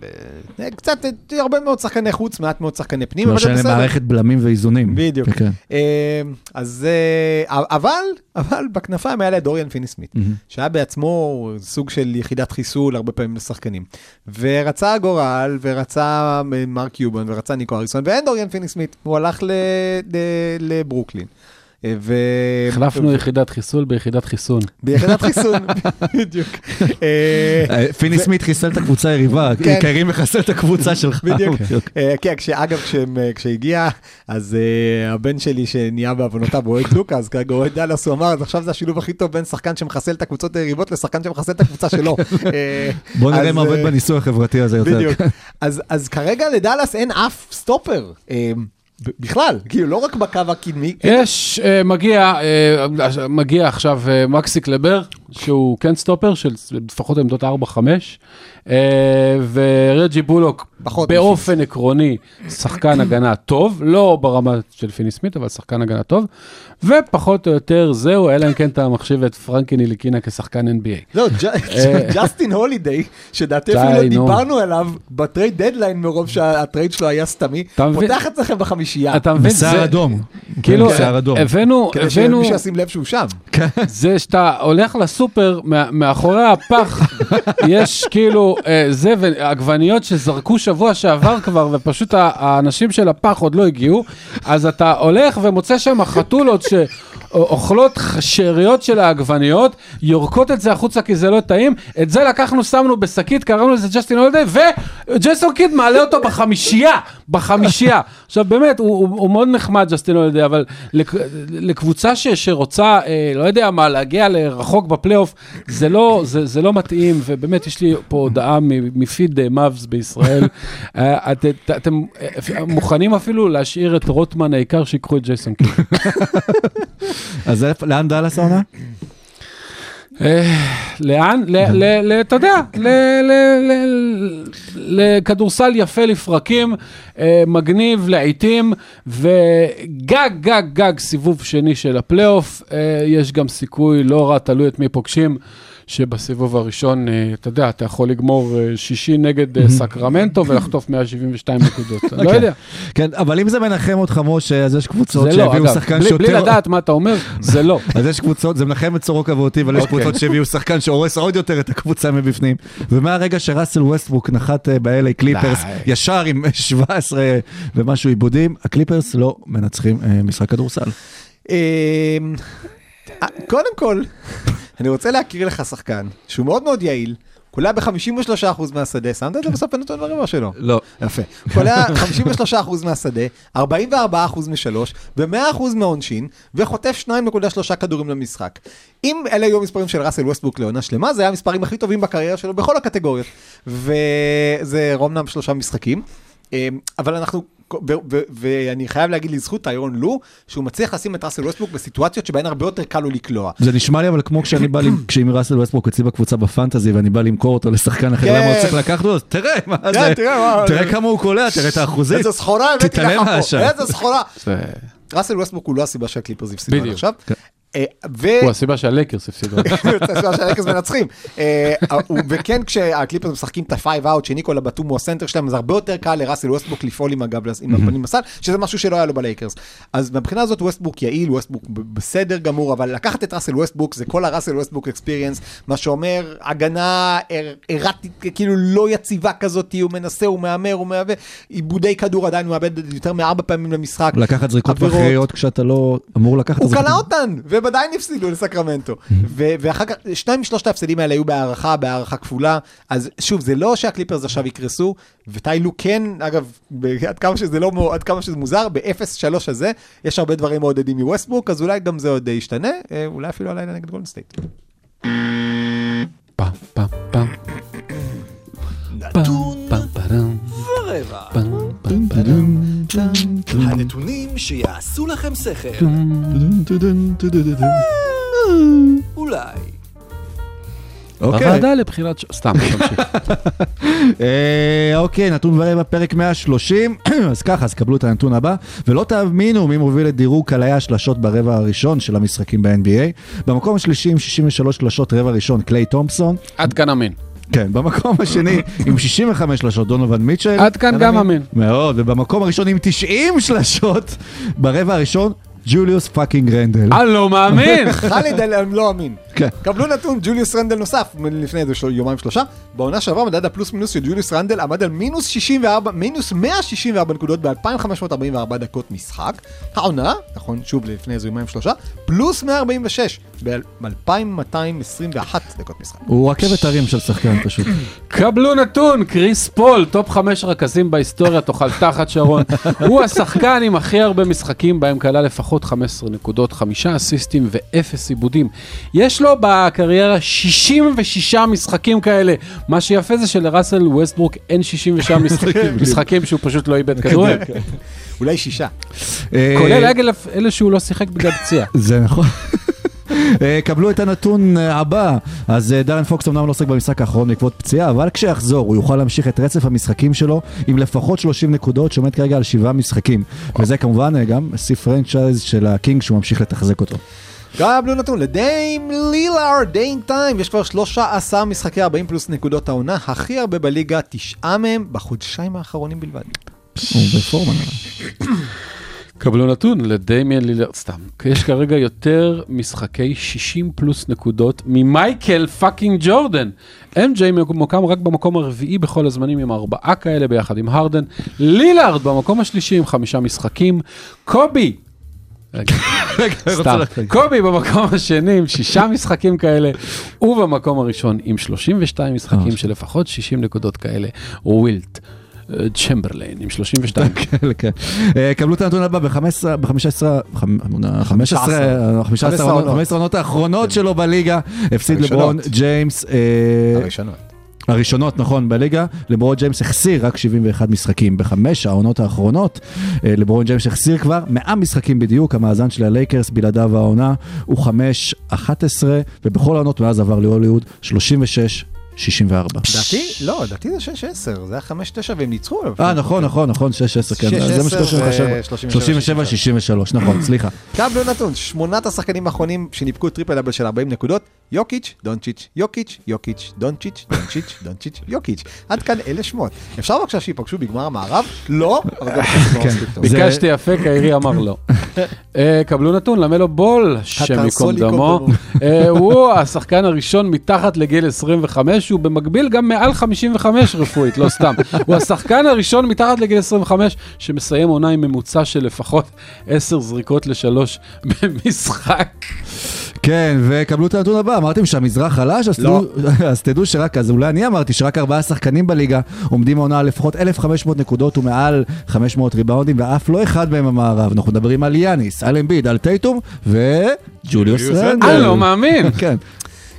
אה, קצת, אה, הרבה מאוד שחקני חוץ, מעט מאוד שחקני פנים, אבל זה בסדר. מערכת בלמים ואיזונים. בדיוק. כן. אה, אז אבל, אבל בכנפיים היה לה דוריאן פיני סמית, שהיה בעצמו סוג של יחידת חיסול הרבה פעמים לשחקנים. ורצה הגורל, ורצה מרק קיובן, ורצה ניקו אריסון, ואין דוריאן פיני סמית, הוא הלך לברוקלין. אה, ו... החלפנו יחידת חיסול ביחידת חיסון. ביחידת חיסון, [laughs] בדיוק. אה, אה, פיני סמית חיסל את הקבוצה היריבה, כן. קיירי מחסל את הקבוצה שלך. [laughs] בדיוק. בדיוק. אה, כן, אה, כשהגיע, אז הבן שלי שנהיה בעוונותיו אוהד לוקה, אז כרגע אוהד דאלאס, הוא אמר, אז עכשיו זה השילוב הכי טוב בין שחקן שמחסל את הקבוצות היריבות לשחקן שמחסל את הקבוצה שלו. [laughs] בוא נראה מה עובד בניסוי החברתי הזה יותר. בדיוק. אז כרגע לדאלאס אין אף סטופר. בכלל, כאילו, לא רק בקו הקדמי. יש, אה, מגיע, אה, מגיע עכשיו אה, מקסי קלבר, שהוא כן סטופר של לפחות עמדות 4-5, אה, ורג'י בולוק פחות באופן עקרוני שחקן הגנה טוב, לא ברמה של פיני סמית, אבל שחקן הגנה טוב, ופחות או יותר זהו, אלא אם כן אתה מחשיב את פרנק נטיליקינה כשחקן NBA. לא, ג'סטין הולידיי, שדעתי אפילו לא נו. דיברנו עליו ב trade deadline מרוב שהטרייד שלו היה סתמי? פותח אצלכם בחמישייה. אתה מבין? בשיער אדום. כאילו, אדום. הבאנו, כדי הבאנו, שמישהו ישים לב שהוא שם. זה שאתה הולך לסופר, מאחורי הפח יש כאילו אה, זה ועגבניות שזרקו שבוע שעבר כבר, ופשוט האנשים של הפח עוד לא הגיעו, אז אתה הולך ומוצא שם חתולות ש... אוכלות שאריות של העגבניות, יורקות את זה החוצה כי זה לא טעים, את זה לקחנו, שמנו בשקית, קראנו לזה ג'סטין הולדיי, ג'ייסון קיד מעלה אותו בחמישייה, בחמישייה. עכשיו באמת, הוא, הוא, הוא מאוד נחמד, ג'סטין יודע, אבל לק, לקבוצה ש, שרוצה, אה, לא יודע מה, להגיע לרחוק בפלייאוף, זה לא, זה, זה לא מתאים, ובאמת יש לי פה הודעה מפיד אה, מאבס בישראל. אה, את, את, אתם אה, מוכנים אפילו להשאיר את רוטמן, העיקר שיקחו את ג'ייסון. אז לאן דאלאס העונה? אה, לאן? [laughs] אתה יודע, לכדורסל יפה לפרקים, אה, מגניב לעיתים, וגג, גג, גג סיבוב שני של הפלייאוף. אה, יש גם סיכוי לא רע, תלוי את מי פוגשים. שבסיבוב הראשון, אה, אתה יודע, אתה יכול לגמור אה, שישי נגד אה, [laughs] סקרמנטו ולחטוף 122 נקודות, [laughs] אני לא אוקיי. יודע. כן, אבל אם זה מנחם אותך, משה, אז יש קבוצות זה לא, שהביאו שחקן בלי- בלי. לדעת מה אתה אומר, זה לא. [laughs] אז יש קבוצות, זה מנחם את סורוקה ואותי, אבל יש אוקיי. קבוצות שהביאו שחקן שהורס עוד יותר את הקבוצה מבפנים. ומהרגע שראסל ווסטבוק נחת ב-LA קליפרס. ישר עם 17 ומשהו איבודים, הקליפרס לא מנצחים משחק כדורסל. קודם כל, אני רוצה להכיר לך שחקן שהוא מאוד מאוד יעיל, קולע ב-53% מהשדה, שמת את זה בסוף הנתון ברבע שלו. לא. יפה. קולע 53% מהשדה, 44% משלוש, ו-100% מהעונשין, וחוטף 2.3 כדורים למשחק. אם אלה היו המספרים של ראסל ווסטברוק לעונה שלמה, זה היה המספרים הכי טובים בקריירה שלו בכל הקטגוריות. וזה אומנם שלושה משחקים, אמ, אבל אנחנו... ואני חייב להגיד לזכות טיירון לו, שהוא מצליח לשים את ראסל ווסטברוק בסיטואציות שבהן הרבה יותר קל לו לקלוע. זה נשמע לי אבל כמו כשאני בא, [coughs] כשאם ראסל ווסטברוק אצלי בקבוצה ב fantasy ואני בא למכור אותו לשחקן אחר, כן. למה הוא צריך לקחת אותו? תראה, מה כן, זה, תראה, מה- תראה כמה הוא קולע, תראה את האחוזים. איזה סחורה הבאתי לך פה. איזה סחורה. ראסל ווסטברוק הוא לא הסיבה שהקליפרס הפסידו עד. עכשיו. אה, ו... הוא הסיבה שהלייקרס הפסידו. [laughs] זה הסיבה שהלייקרס מנצחים. אה, הוא- וכן, כשהקליפרס משחקים את ה-5 out, שניקולה בטום הוא הסנטר שלהם, אז הרבה יותר קל לראסל ווסטברוק לפעול עם הגב, עם הפנים לסל, שזה משהו שלא היה לו בלייקרס. אז מהבחינה הזאת ווסטברוק יעיל, ווסטברוק בסדר גמור, אבל לקחת את ראסל ווסטברוק זה כל הראסל ווסטבוק אקספיריאנס, מה שאומר הגנה erratic, כאילו לא יציבה כזאת, הוא מנסה, הוא מהמר, הוא מהווה, איבודי כדור עדיין הוא מאבד יותר מארבע פעמים למשחק. לקחת זריקות. מכריעות כשאתה לא אמור לקחת הוא זריקות. קלע אותן, והם עדיין הפסידו לסקרמנטו. ו- ואחר כך, שניים משלושת ההפסדים האלה היו בהארכה, בהארכה כפולה. אז שוב, זה לא שהקליפרס עכשיו יקרסו, וטיי לו כן, אגב, עד כמה שזה לא, עד כמה שזה מוזר, ב-0-3 הזה, יש הרבה דברים מעודדים מווסטברוק, אז אולי גם זה עוד ישתנה, אה, אולי אפילו הלילה נגד גולדן סטייט. פעם, פעם, פעם. נתון פעם, פעם, ורבע. הנתונים שיעשו לכם שכל. אולי. אוקיי. בוועדה לבחירת... ש- סתם, תמשיך. [laughs] אה, אוקיי, נתון ורבע, פרק 130. אז ככה, אז קבלו את הנתון הבא. ולא תאמינו מי מוביל את דירוג קלעי השלשות ברבע הראשון של המשחקים ב-NBA. במקום השלישי עם 63 שלשות רבע ראשון, קליי תומפסון. עד כאן אמין. כן, במקום השני עם 65 שלשות, דונובן מיטשל. עד כאן גם אמין. מאוד, ובמקום הראשון עם 90 שלשות ברבע הראשון, ג'וליוס fucking רנדל. אני לא מאמין. [laughs] חאליד אל לא אמין. כן. קבלו נתון, ג'וליוס רנדל נוסף, לפני איזה יומיים שלושה. בעונה שעברה מדד הפלוס מינוס של ג'וליוס רנדל עמד על מינוס 64, מינוס 164 נקודות ב-2544 דקות משחק. העונה, נכון, שוב לפני איזה יומיים שלושה, פלוס 146 ב-2221 דקות משחק. הוא רכבת הרים של שחקן פשוט. [laughs] קבלו נתון, קריס פול, top חמש רכזים בהיסטוריה, תאכל תחת שרון. [laughs] הוא השחקן עם הכי הרבה משחקים בהם קלע לפחות 15 נקודות, חמישה אסיסטים ואפס איבודים. יש לו בקריירה 66 משחקים כאלה. מה שיפה זה שלראסל ווסטברוק אין 66 [laughs] משחקים, משחקים שהוא פשוט לא איבד כדורים. אולי שישה. אה, כולל אגב אלה שהוא לא שיחק בגלל פציעה. זה נכון. אה, קבלו את הנתון אה, הבא, אז אה, דרן פוקס אמנם לא עוסק במשחק האחרון בעקבות פציעה, אבל כשיחזור הוא יוכל להמשיך את רצף המשחקים שלו עם לפחות 30 נקודות, שעומד כרגע על שבעה משחקים. וזה כמובן גם שיא franchise של הקינג שהוא ממשיך לתחזק אותו. קבלו נתון לדיים לילארד, Dame time, יש כבר 13 משחקי 40 פלוס נקודות העונה, הכי הרבה בליגה, תשעה מהם בחודשיים האחרונים בלבד. הוא בפורמה. קבלו נתון לדמיאן לילארד, סתם, יש כרגע יותר משחקי 60 פלוס נקודות ממייקל fucking ג'ורדן. MJ ממוקם רק במקום הרביעי בכל הזמנים עם ארבעה כאלה ביחד עם הרדן. לילארד במקום השלישי עם חמישה משחקים. קובי [laughs] סתם. קובי במקום השני עם שישה משחקים כאלה, ובמקום הראשון עם 32 משחקים של לפחות 60 נקודות כאלה, ווילט. אה, צ'מברליין עם 32. [laughs] כן, כן. אה, קבלו את הנתון הבא ב-15, ב-15, 15 15 עונות. העונות האחרונות שלו בליגה, הפסיד. לברון ג'יימס. אה, הראשונות. הראשונות, נכון, בליגה, לברון ג'יימס החסיר רק 71 משחקים. בחמש העונות האחרונות, אה, לברון ג'יימס החסיר כבר 100 משחקים בדיוק, המאזן של הלייקרס בלעדיו העונה הוא 5-11, ובכל העונות מאז עבר להוליווד 36-64. לדעתי, לא, לדעתי זה 6-10, זה היה 5-9 והם ניצחו. אה, נכון, נכון, נכון, 6-10, כן, 6-10 זה מה שקוראים ו- 37-63, נכון, סליחה. קבלו נתון, שמונת השחקנים האחרונים שניפקו טריפל דאבל של 40 נקודות, יוקיץ', דונצ'יץ', יוקיץ', יוקיץ', דונצ'יץ', דונצ'יץ', דונצ'יץ', יוקיץ'. עד כאן אלה שמות. אפשר בבקשה שייפגשו בגמר המערב? לא, אבל גם לא טוב. זה- ביקשתי יפה, קיירי אמר לא. [laughs] אה, קבלו נתון, למלו בול, השם ייקום דמו. אה, הוא השחקן הראשון מתחת לגיל 25, הוא במקביל גם מעל 55 רפואית, לא סתם. הוא השחקן הראשון מתחת לגיל 25 שמסיים עונה עם ממוצע של לפחות 10 זריקות לשלוש [laughs] במשחק. כן, וקבלו את הנתון הבא, אמרתם שהמזרח חלש, אז לא. תדעו- אז תדעו שרק, אז אולי אני אמרתי שרק ארבעה שחקנים בליגה עומדים העונה על לפחות 1,500 נקודות ומעל 500 ריבאונדים, ואף לא אחד מהם המערב. אנחנו מדברים על יאניס, על אמביד, על טייטום וג'וליוס ג'וליוס רנדל. אני לא מאמין. [laughs] כן.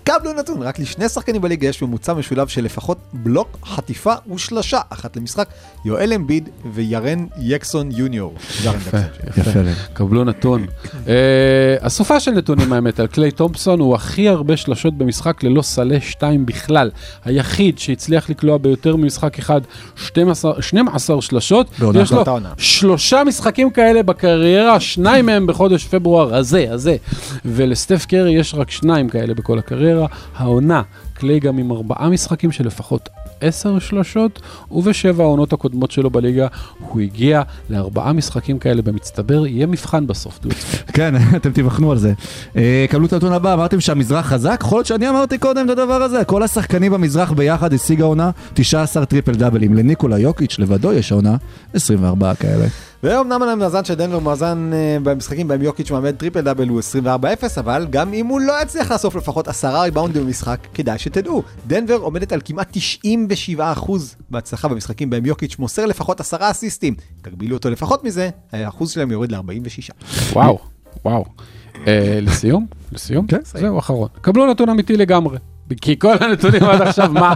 קבלו נתון, רק לשני שחקנים בליגה יש ממוצע משולב של לפחות בלוק, חטיפה ושלשה, אחת למשחק, יואל אמביד וירן יקסון יוניור. יפה לב. קבלו נתון. אה, אסופה של נתונים האמת על קליי תומפסון הוא הכי הרבה שלשות במשחק ללא סלי 2 בכלל. היחיד שהצליח לקלוע ביותר ממשחק אחד 12, 12 שלשות. יש לו. שלושה משחקים כאלה בקריירה, שניים מהם בחודש פברואר הזה, הזה. ולסטף קרי יש רק שניים כאלה בכל הקריירה. העונה, קליי גם עם ארבעה משחקים של לפחות עשר שלשות, ובשבע העונות הקודמות שלו בליגה הוא הגיע לארבעה משחקים כאלה במצטבר, יהיה מבחן בסוף. כן, [laughs] אתם תיבחנו על זה. אה, קבלו את הנתון הבא, אמרתם שהמזרח חזק? יכול להיות שאני אמרתי קודם את הדבר הזה. כל השחקנים במזרח ביחד השיגו העונה 19 טריפל דאבלים. לניקולה יוקיץ' לבדו יש העונה 24 כאלה. ואומנם על המאזן של דנבר מאזן אה, במשחקים בהם יוקיץ' מעמיד טריפל דאבל הוא 24-0, אבל גם אם הוא לא יצליח לאסוף לפחות עשרה ריבאונדים במשחק, כדאי שתדעו. דנבר עומדת על כמעט 97% בהצלחה במשחקים בהם יוקיץ' מוסר לפחות עשרה אסיסטים. תגבילו אותו לפחות מזה, האחוז שלהם יורד ל-46. וואו, וואו. אה, לסיום? לסיום? כן. זהו, אחרון. קבלו נתון אמיתי לגמרי. כי כל הנתונים עד עכשיו, מה?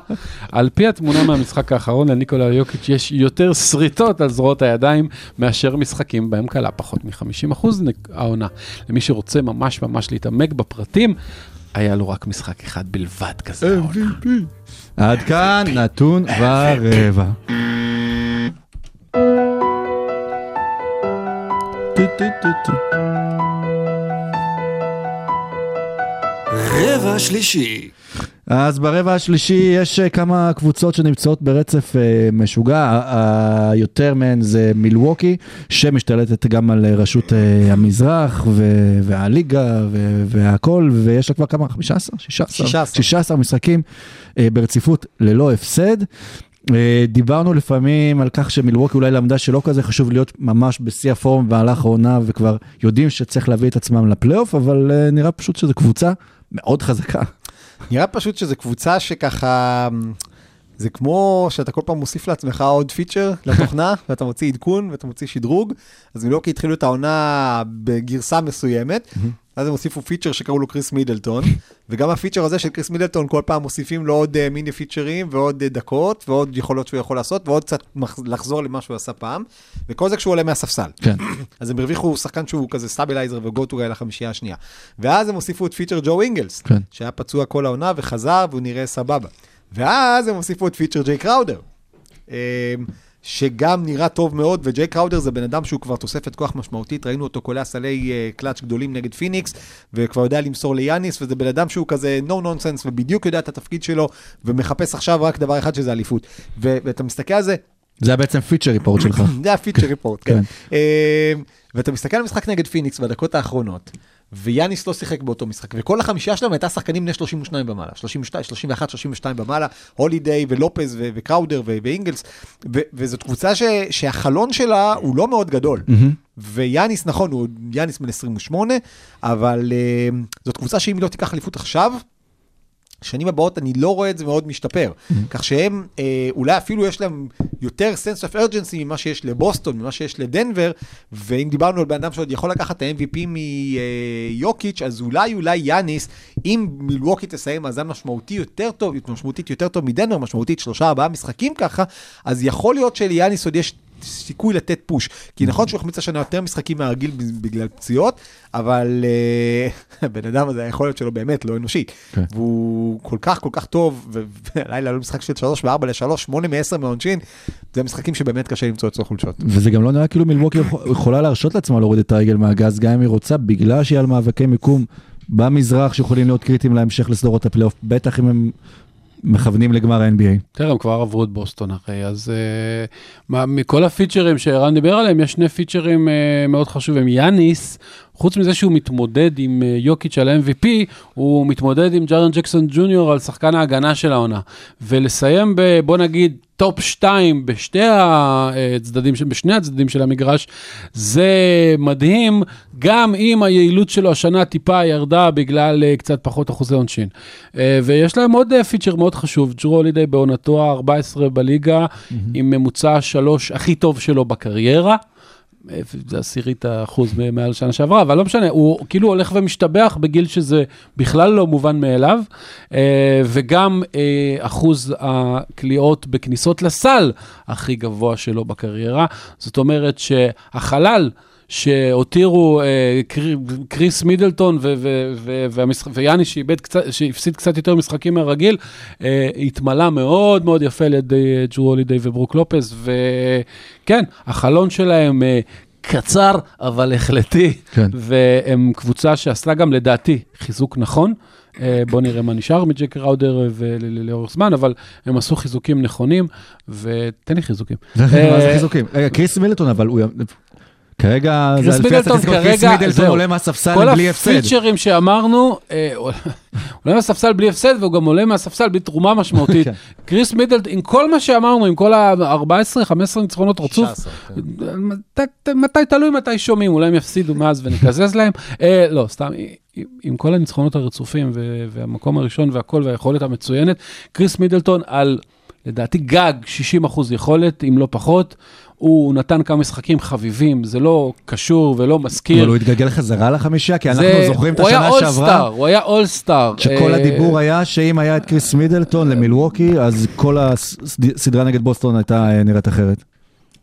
על פי התמונה מהמשחק האחרון, לניקולה יוקיץ' יש יותר שריטות על זרועות הידיים מאשר משחקים בהם קלה פחות מ-50% העונה. למי שרוצה ממש ממש להתעמק בפרטים, היה לו רק משחק אחד בלבד כזה העונה. עד כאן נתון ורבע. רבע שלישי. אז ברבע השלישי יש אה, כמה קבוצות שנמצאות ברצף אה, משוגע, היותר מהן זה מילווקי, שמשתלטת גם על אה, רשות המזרח ו- והליגה ו- והכל, ויש לה כבר כמה? 15? 16? 16. 16 משחקים ברציפות ללא הפסד. דיברנו לפעמים על כך שמילווקי אולי למדה שלא כזה חשוב להיות ממש בשיא הפורום במהלך העונה וכבר יודעים שצריך להביא את עצמם לפלייאוף, אבל אה, נראה פשוט שזו קבוצה מאוד חזקה. נראה פשוט שזו קבוצה שככה... זה כמו שאתה כל פעם מוסיף לעצמך עוד פיצ'ר לתוכנה, [laughs] ואתה מוציא עדכון ואתה מוציא שדרוג. אז מילוקי התחילו את העונה בגרסה מסוימת, אז הם הוסיפו פיצ'ר שקראו לו קריס מידלטון, וגם הפיצ'ר הזה של קריס מידלטון, כל פעם מוסיפים לו עוד אה, מיני פיצ'רים ועוד אה, דקות ועוד יכולות שהוא יכול לעשות, ועוד קצת לחזור למה שהוא עשה פעם, וכל זה כשהוא עולה מהספסל. כן. אז הם הרוויחו שחקן שהוא כזה stabilizer ו go-to guy לחמישייה השנייה. ואז הם הוסיפו את feature ג'ו אינגלס, כן. שהיה פצוע כל העונה וחזר והוא נראה סבבה. ואז הם הוסיפו את feature ג'יי קראודר, שגם נראה טוב מאוד, וג'יי קראודר זה בן אדם שהוא כבר תוספת כוח משמעותית, ראינו אותו קולע סלי אה, קלאץ' גדולים נגד פיניקס, וכבר יודע למסור ליאניס, וזה בן אדם שהוא כזה no nonsense, ובדיוק יודע את התפקיד שלו, ומחפש עכשיו רק דבר אחד שזה אליפות. ואתה מסתכל על זה, זה היה בעצם feature report שלך. [laughs] זה ה feature report, כן. כן. אה, ואתה מסתכל על המשחק נגד פיניקס בדקות האחרונות, ויאניס לא שיחק באותו משחק, וכל החמישייה שלהם הייתה שחקנים בני 32 ומעלה, 32, 31, 32 ומעלה, הולידיי ולופז ו- וקראודר ו- ואינגלס, ו- וזאת קבוצה ש- שהחלון שלה הוא לא מאוד גדול. ויאניס, נכון, הוא יאניס בן 28, אבל uh, זאת קבוצה שאם היא לא תיקח אליפות עכשיו, שנים הבאות אני לא רואה את זה מאוד משתפר. כך שהם, אה, אולי אפילו יש להם יותר sense of urgency ממה שיש לבוסטון, ממה שיש לדנבר, ואם דיברנו על בן אדם שעוד יכול לקחת את ה-MVP מיוקיץ', אז אולי, אולי יאניס, אם מילווקי תסיים מאזן משמעותי יותר טוב, משמעותית יותר טוב מדנבר, משמעותית שלושה, ארבעה משחקים ככה, אז יכול להיות שליאניס עוד יש סיכוי לתת פוש. כי נכון שהוא החמיץ השנה יותר משחקים מהרגיל בגלל פציעות, אבל אה, [laughs] הבן אדם הזה, היכולת שלו באמת לא אנושית. כן. והוא כל כך כל כך טוב, ו- והלילה לא משחק של 3 ו-4 ל-3, 8 מ-10 מעונשין, זה משחקים שבאמת קשה למצוא אצלו חולשות. וזה גם לא נראה כאילו מילווקי יכול- יכולה להרשות לעצמה להוריד את הרגל מהגז, גם אם היא רוצה, בגלל שהיא על מאבקי מיקום במזרח שיכולים להיות קריטיים להמשך לסדרות הפלייאוף, בטח אם הם מכוונים לגמר ה-NBA. תראה, הם כבר עברו את בוסטון אחרי, אז uh, מה, מכל ה features שערן דיבר עליהם, יש שני features uh, מאוד חשובים. יאניס, חוץ מזה שהוא מתמודד עם uh, יוקיץ' על ה-MVP, הוא מתמודד עם ג'רן ג'קסון ג'וניור על שחקן ההגנה של העונה. ולסיים ב, בוא נגיד, top 2 בשתי הצדדים, של- בשני הצדדים של המגרש, זה מדהים, גם אם היעילות שלו השנה טיפה ירדה בגלל uh, קצת פחות אחוזי עונשין. ויש להם עוד feature מאוד חשוב, ג'רו הולידיי בעונתו ה-14 בליגה, עם ממוצע שלוש הכי טוב שלו בקריירה. זה עשירית האחוז מעל שנה שעברה, אבל לא משנה, הוא כאילו הולך ומשתבח בגיל שזה בכלל לא מובן מאליו, אה, וגם אה, אחוז הקליעות בכניסות לסל הכי גבוה שלו בקריירה. זאת אומרת שהחלל שהותירו אה, קר- קריס מידלטון ו- ו- ו- והמשח- ויאני קצת, שהפסיד קצת יותר משחקים מהרגיל, אה, התמלא מאוד מאוד יפה על ידי ג'רו הולידי וברוק לופס, וכן, החלון שלהם אה, קצר אבל החלטי, כן. והם קבוצה שעשתה גם לדעתי חיזוק נכון. אה, בוא נראה מה נשאר מג'ק ראודר ולאורך זמן, אבל הם עשו חיזוקים נכונים, ותן לי חיזוקים. [laughs] מה זה אה, חיזוקים? קריס מידלטון, אבל. כרגע, זה לפי מידלטון הסטטיסטיקות, קריס כרגע, מידלטון. עולה מהספסל כל בלי הפסד. הפיצ'רים שאמרנו, אה, [laughs] עולה מהספסל בלי הפסד, והוא גם עולה מהספסל בלי תרומה משמעותית. [laughs] כן. קריס מידלטון, עם כל מה שאמרנו, עם כל ה-14-15 ניצחונות רצוף, 16, כן. מתי- תלוי מתי שומעים, אולי הם יפסידו מאז ונקזז להם. אה, לא, סתם, עם- כל הניצחונות הרצופים ו- והמקום הראשון והכל והיכולת המצוינת, קריס מידלטון על, לדעתי, גג 60 אחוז יכולת, אם לא פחות. הוא נתן כמה משחקים חביבים, זה לא קשור ולא מזכיר. אבל הוא התגלגל חזרה לחמישייה, כי אנחנו זה- זוכרים את הוא היה השנה אולסטאר, שעברה, הוא היה אולסטאר. שכל אה, הדיבור היה שאם היה את קריס מידלטון למילווקי, אז כל הסדרה נגד בוסטון הייתה אה, נראית אחרת.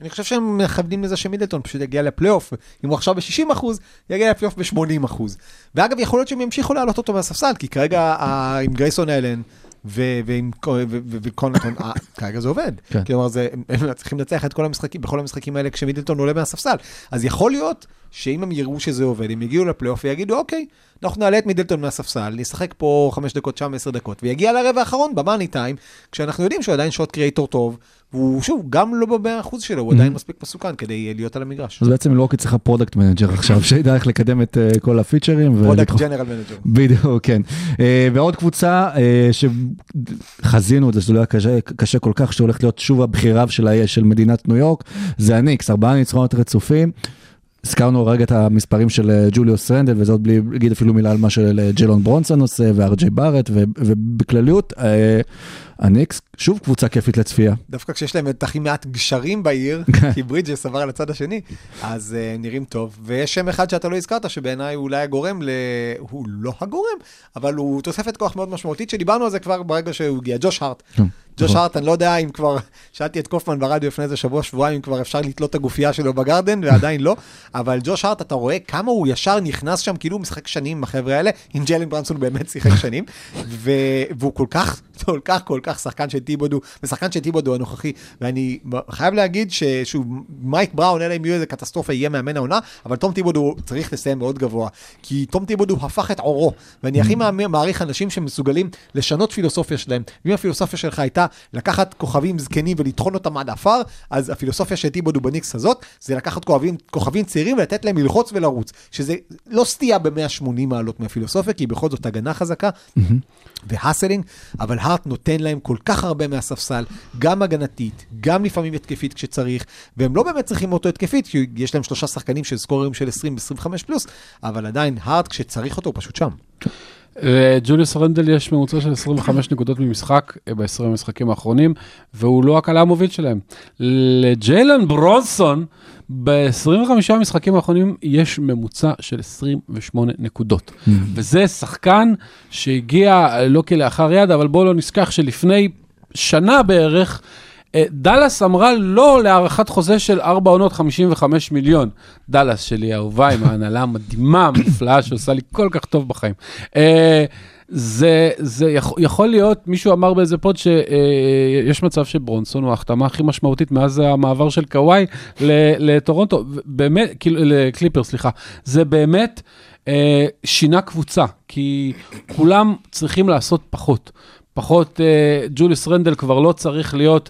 אני חושב שהם מכוונים לזה שמידלטון פשוט יגיע לפלייאוף, אם הוא עכשיו ב-60 אחוז, יגיע לפלייאוף ב-80 אחוז. ואגב, יכול להיות שהם ימשיכו להעלות אותו מהספסל, כי כרגע ה- עם גרייסון אלן ועם קו- ו- ו- וקונטון, אה, כרגע זה עובד. כן. כלומר, זה- הם הם צריכים לנצח את כל המשחקים, בכל המשחקים האלה כשמידלטון עולה מהספסל. אז יכול להיות שאם הם יראו שזה עובד, הם יגיעו לפלייאוף ויגידו, אוקיי, אנחנו נעלה את מידלטון מהספסל, נשחק פה 5 דקות, שם 10 דקות, ויגיע לרבע האחרון, ב money time, כשאנחנו יודעים שהוא עדיין shot creator טוב, והוא שוב, גם לא ב-100% שלו, הוא עדיין מספיק מסוכן כדי אה, להיות על המגרש. אז בעצם מילווקי צריכה product manager עכשיו, [laughs] שידע איך לקדם את אה, כל ה features. product general manager. בדיוק, כן. אה, ועוד קבוצה שחזינו את זה, שזה לא היה קשה, כל כך, שהולכת להיות שוב הבחירה של, ה- של מדינת ניו יורק, זה הניקס, ארבעה ניצחונות רצופים. הזכרנו רגע את המספרים של אה, ג'וליוס רנדל, וזה עוד בלי להגיד אפילו מילה על מה שג'לון ברונסון עושה, וארג'י בארט, ובכלליות, אה, הניקס, שוב קבוצה כיפית לצפייה. דווקא כשיש להם את הכי מעט גשרים בעיר, [laughs] כי ברידג'ס עבר על הצד השני, אז uh, נראים טוב. ויש שם אחד שאתה לא הזכרת, שבעיניי הוא אולי הגורם ל... הוא לא הגורם, אבל הוא תוספת כוח מאוד משמעותית, שדיברנו על זה כבר ברגע שהוא הגיע, ג'וש הארט. כן, ג'וש נכון. הארט, אני לא יודע אם כבר, [laughs] שאלתי את קופמן ברדיו לפני איזה שבוע, שבועיים, אם כבר אפשר לתלות את הגופייה שלו בגרדן, ועדיין לא, [laughs] אבל ג'וש הארט, אתה רואה כמה הוא ישר נכנס שם, כאילו הוא משחק שנים עם החבר'ה האלה, עם ג'לן ברנסון באמת שיחק שנים. והוא כל כך, כל כך, כל כך שחקן של טיבודו, ושחקן של טיבודו הנוכחי, ואני חייב להגיד ששוב, מייק בראון, אלא אם יהיו איזה קטסטרופה, יהיה מאמן העונה, אבל תום טיבודו צריך לסיים מאוד גבוה, כי תום טיבודו הפך את עורו, ואני הכי מאמין- מעריך אנשים שמסוגלים לשנות פילוסופיה שלהם, ואם הפילוסופיה שלך הייתה לקחת כוכבים זקנים ולטחון אותם עד עפר, אז הפילוסופיה של טיבודו בניקס הזאת, זה לקחת כוכבים, כוכבים צעירים ולתת להם ללחוץ ולרוץ, שזה לא סטייה ב-180 מעלות מהפילוסופיה, כי בכל זאת הגנה חזקה, והאסלינג, אבל הארט נותן להם כל כך הרבה מהספסל, גם הגנתית, גם לפעמים התקפית כשצריך, והם לא באמת צריכים אותו התקפית, כי יש להם שלושה שחקנים של סקוררים של 20-25 פלוס, אבל עדיין הארט כשצריך אותו הוא פשוט שם. לג'וליוס רנדל יש ממוצע של 25 [laughs] נקודות ממשחק אה, ב-20 המשחקים האחרונים, והוא לא הקלה המוביל שלהם. לג'יילן ברונסון, ב-25 המשחקים האחרונים יש ממוצע של 28 נקודות. וזה שחקן שהגיע אה, לא כלאחר יד, אבל בואו לא נשכח שלפני שנה בערך, אה, דאלאס אמרה לא להארכת חוזה של 4 עונות 55 מיליון. דאלאס שלי האהובה עם ההנהלה המדהימה, המופלאה, שעושה לי כל כך טוב בחיים. אה, זה, זה יכול, יכול להיות, מישהו אמר באיזה פוד שיש מצב שברונסון הוא ההחתמה הכי משמעותית מאז המעבר של קוואי לטורונטו, באמת, כאילו, לקליפר, סליחה. זה באמת אה, שינה קבוצה, כי כולם צריכים לעשות פחות. פחות, אה, ג'וליס רנדל כבר לא צריך להיות,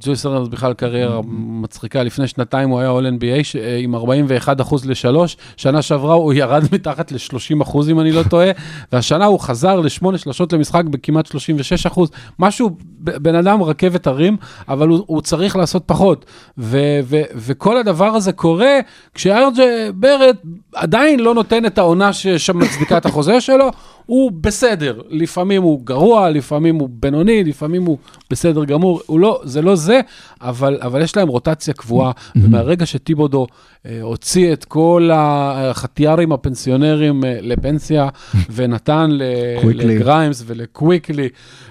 ג'וליס רנדל בכלל קריירה מצחיקה, לפני שנתיים הוא היה all NBA ש- אה, עם 41 אחוז לשלוש, שנה שעברה הוא ירד [laughs] מתחת ל-30 אחוז אם אני לא טועה, והשנה הוא חזר לשמונה שלשות למשחק בכמעט 36 אחוז, משהו, בן אדם רכבת הרים, אבל הוא, הוא צריך לעשות פחות, ו- ו- וכל הדבר הזה קורה כשארג'ה ברד עדיין לא נותן את העונה שמצדיקה את החוזה שלו, הוא בסדר, לפעמים הוא גרוע, לפעמים הוא בינוני, לפעמים הוא בסדר גמור, הוא לא, זה לא זה, אבל, אבל יש להם רוטציה קבועה, ומהרגע שטיבודו אה, הוציא את כל החתיארים הפנסיונרים אה, לפנסיה, [laughs] ונתן. לגריימס ולקוויקלי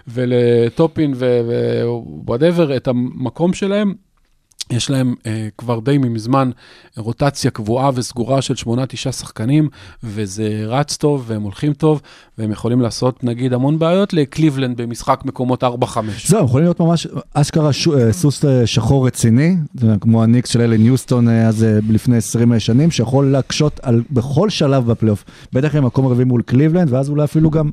ולטופין ו whatever את המקום שלהם, יש להם אה, כבר די מזמן רוטציה קבועה וסגורה של שמונה, תשעה שחקנים, וזה רץ טוב, והם הולכים טוב, והם יכולים לעשות נגיד המון בעיות לקליבלנד במשחק מקומות 4-5. זהו, יכולים להיות ממש אשכרה ש- אה, סוס אה, שחור רציני, כמו הניקס של אלן יוסטון אה, אז לפני 20 שנים, שיכול להקשות על, בכל שלב בפלייאוף. בטח עם מקום רביעי מול קליבלנד, ואז אולי אפילו גם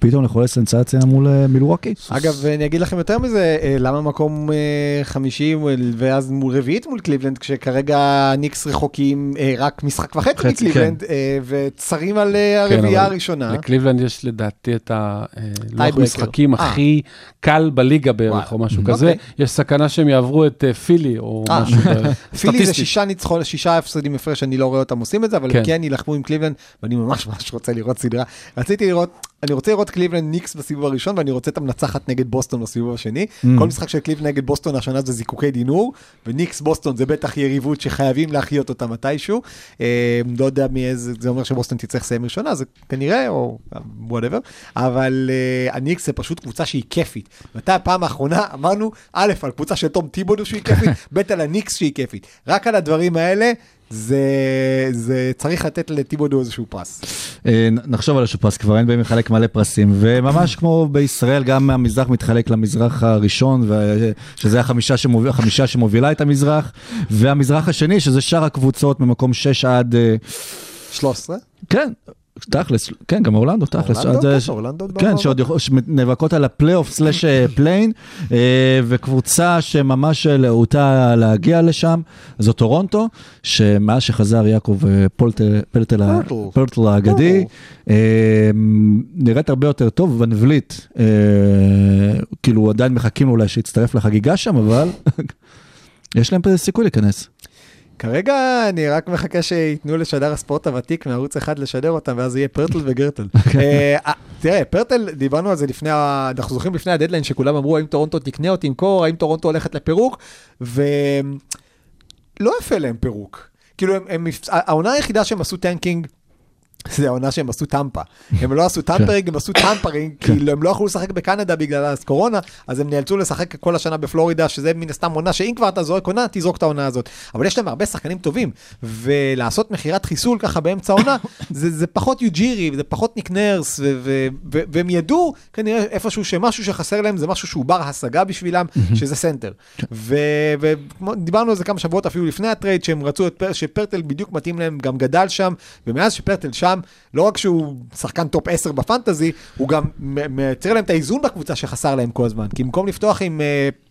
פתאום לחולל סנסציה מול אה, מילווקי. אגב, אני אגיד לכם יותר מזה, אה, למה מקום אה, חמישי ואז מול רביעית מול קליבלנד, כשכרגע ניקס רחוקים רק משחק וחצי חצי, מקליבלנד, וצרים על כן, הרביעייה הראשונה. לקליבלנד יש לדעתי את הלוח משחקים הכי קל בליגה בערך. או משהו, אוקיי, כזה. יש סכנה שהם יעברו את פילי, או. משהו [laughs] כזה. פילי זה. שישה ניצחון, שישה הפסדים הפרש, אני לא רואה אותם עושים את זה, אבל כן. כן יילחמו עם קליבלנד, ואני ממש ממש רוצה לראות סדרה. רציתי לראות, אני רוצה לראות קליבלנד ניקס בסיבוב הראשון, ואני רוצה את המנצחת נגד בוסטון בסיבוב השני. כל משחק של קליבלנד נגד בוסטון השנה זה זיקוקי דינור, וניקס בוסטון זה בטח יריבות שחייבים להחיות אותה מתישהו. אה, לא יודע מאיזה, זה אומר שבוסטון תצטרך לסיים ראשונה, זה כנראה, או whatever, אבל אה, הניקס זה פשוט קבוצה שהיא כיפית. מתי הפעם האחרונה אמרנו, א', על קבוצה של תום טיבודו שהיא כיפית, [laughs] ב', על הניקס שהיא כיפית. רק על הדברים האלה, זה, זה צריך לתת לטיבודו איזשהו פרס. אה, נחשוב על איזשהו פרס, כבר אין בהם מחלק מלא פרסים, וממש כמו בישראל, גם המזרח מתחלק למזרח הראשון, שזה החמישה, שמוביל, החמישה שמובילה את המזרח, והמזרח השני, שזה שאר הקבוצות ממקום 6 עד... אה, 13? כן, תכלס, כן, גם אורלנדו, תכלס. אורלנדו? אה, כן, כן. שעוד שנאבקות על הפלייאוף slash אה, play-in, אה, וקבוצה שממש להוטה להגיע לשם, זו טורונטו, שמאז שחזר יעקב פרטל, האגדי, נראית הרבה יותר טוב, ון וליט, כאילו עדיין מחכים אולי שיצטרף לחגיגה שם, אבל [laughs] יש להם סיכוי להיכנס. כרגע אני רק מחכה שייתנו לשדר הספורט הוותיק מערוץ אחד לשדר אותם, ואז יהיה פרטל וגרטל. [laughs] אה, אה, תראה, פרטל, דיברנו על זה לפני, אנחנו זוכרים לפני הדדליין, שכולם אמרו, האם טורונטו תקנה או תמכור, האם טורונטו הולכת לפירוק, ולא יפה להם פירוק. כאילו, העונה היחידה שהם עשו tanking זה העונה שהם עשו טמפה. הם לא עשו tampering, הם עשו tampering, כן. כי הם לא יכלו לשחק בקנדה בגלל הקורונה, אז הם נאלצו לשחק כל השנה בפלורידה, שזה מן הסתם עונה שאם כבר אתה זורק עונה, תזרוק את העונה הזאת. אבל יש להם הרבה שחקנים טובים, ולעשות מכירת חיסול ככה באמצע העונה, [coughs] זה, זה פחות יוג'ירי, זה פחות ניק נרס, ו- ו- ו- והם ידעו כנראה איפשהו שמשהו שחסר להם זה משהו שהוא בר השגה בשבילם, שזה center. ודיברנו על זה כמה שבועות אפילו לפני ה trade, שהם רצו את פר, שפרטל בדיוק מתאים להם, גם גדל שם, ומאז שפלטל שם, לא רק שהוא שחקן top 10 בפנטזי, הוא גם מייצר להם את האיזון בקבוצה שחסר להם כל הזמן. כי במקום לפתוח עם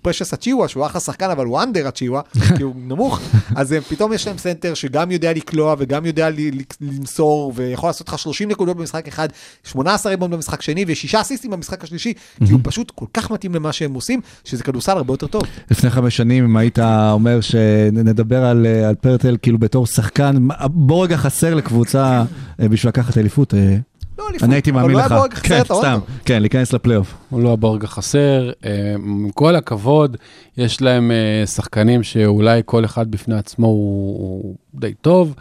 פרשס אצ'יווה, שהוא אחלה שחקן, אבל הוא under אצ'יווה, [laughs] כי הוא נמוך, אז uh, פתאום יש להם סנטר שגם יודע לקלוע וגם יודע למסור, ויכול לעשות לך 30 נקודות במשחק אחד, 18 ריבאונד במשחק שני, ושישה אסיסטים במשחק השלישי, כי הוא פשוט כל כך מתאים למה שהם עושים, שזה כדורסל הרבה יותר טוב. לפני חמש שנים, אם היית אומר שנדבר על, אה, על פרטל כאילו בתור שחקן, בוא רגע חסר לקבוצה אה, בשביל לקחת אליפות, אה, לא אליפות, אני הייתי אבל מאמין לא לך. היה בורג חסר כן, את האוטו. סתם, כן, להיכנס לפלייאוף. הוא לא הבורג החסר. אה, עם כל הכבוד, יש להם אה, שחקנים שאולי כל אחד בפני עצמו הוא, הוא די טוב.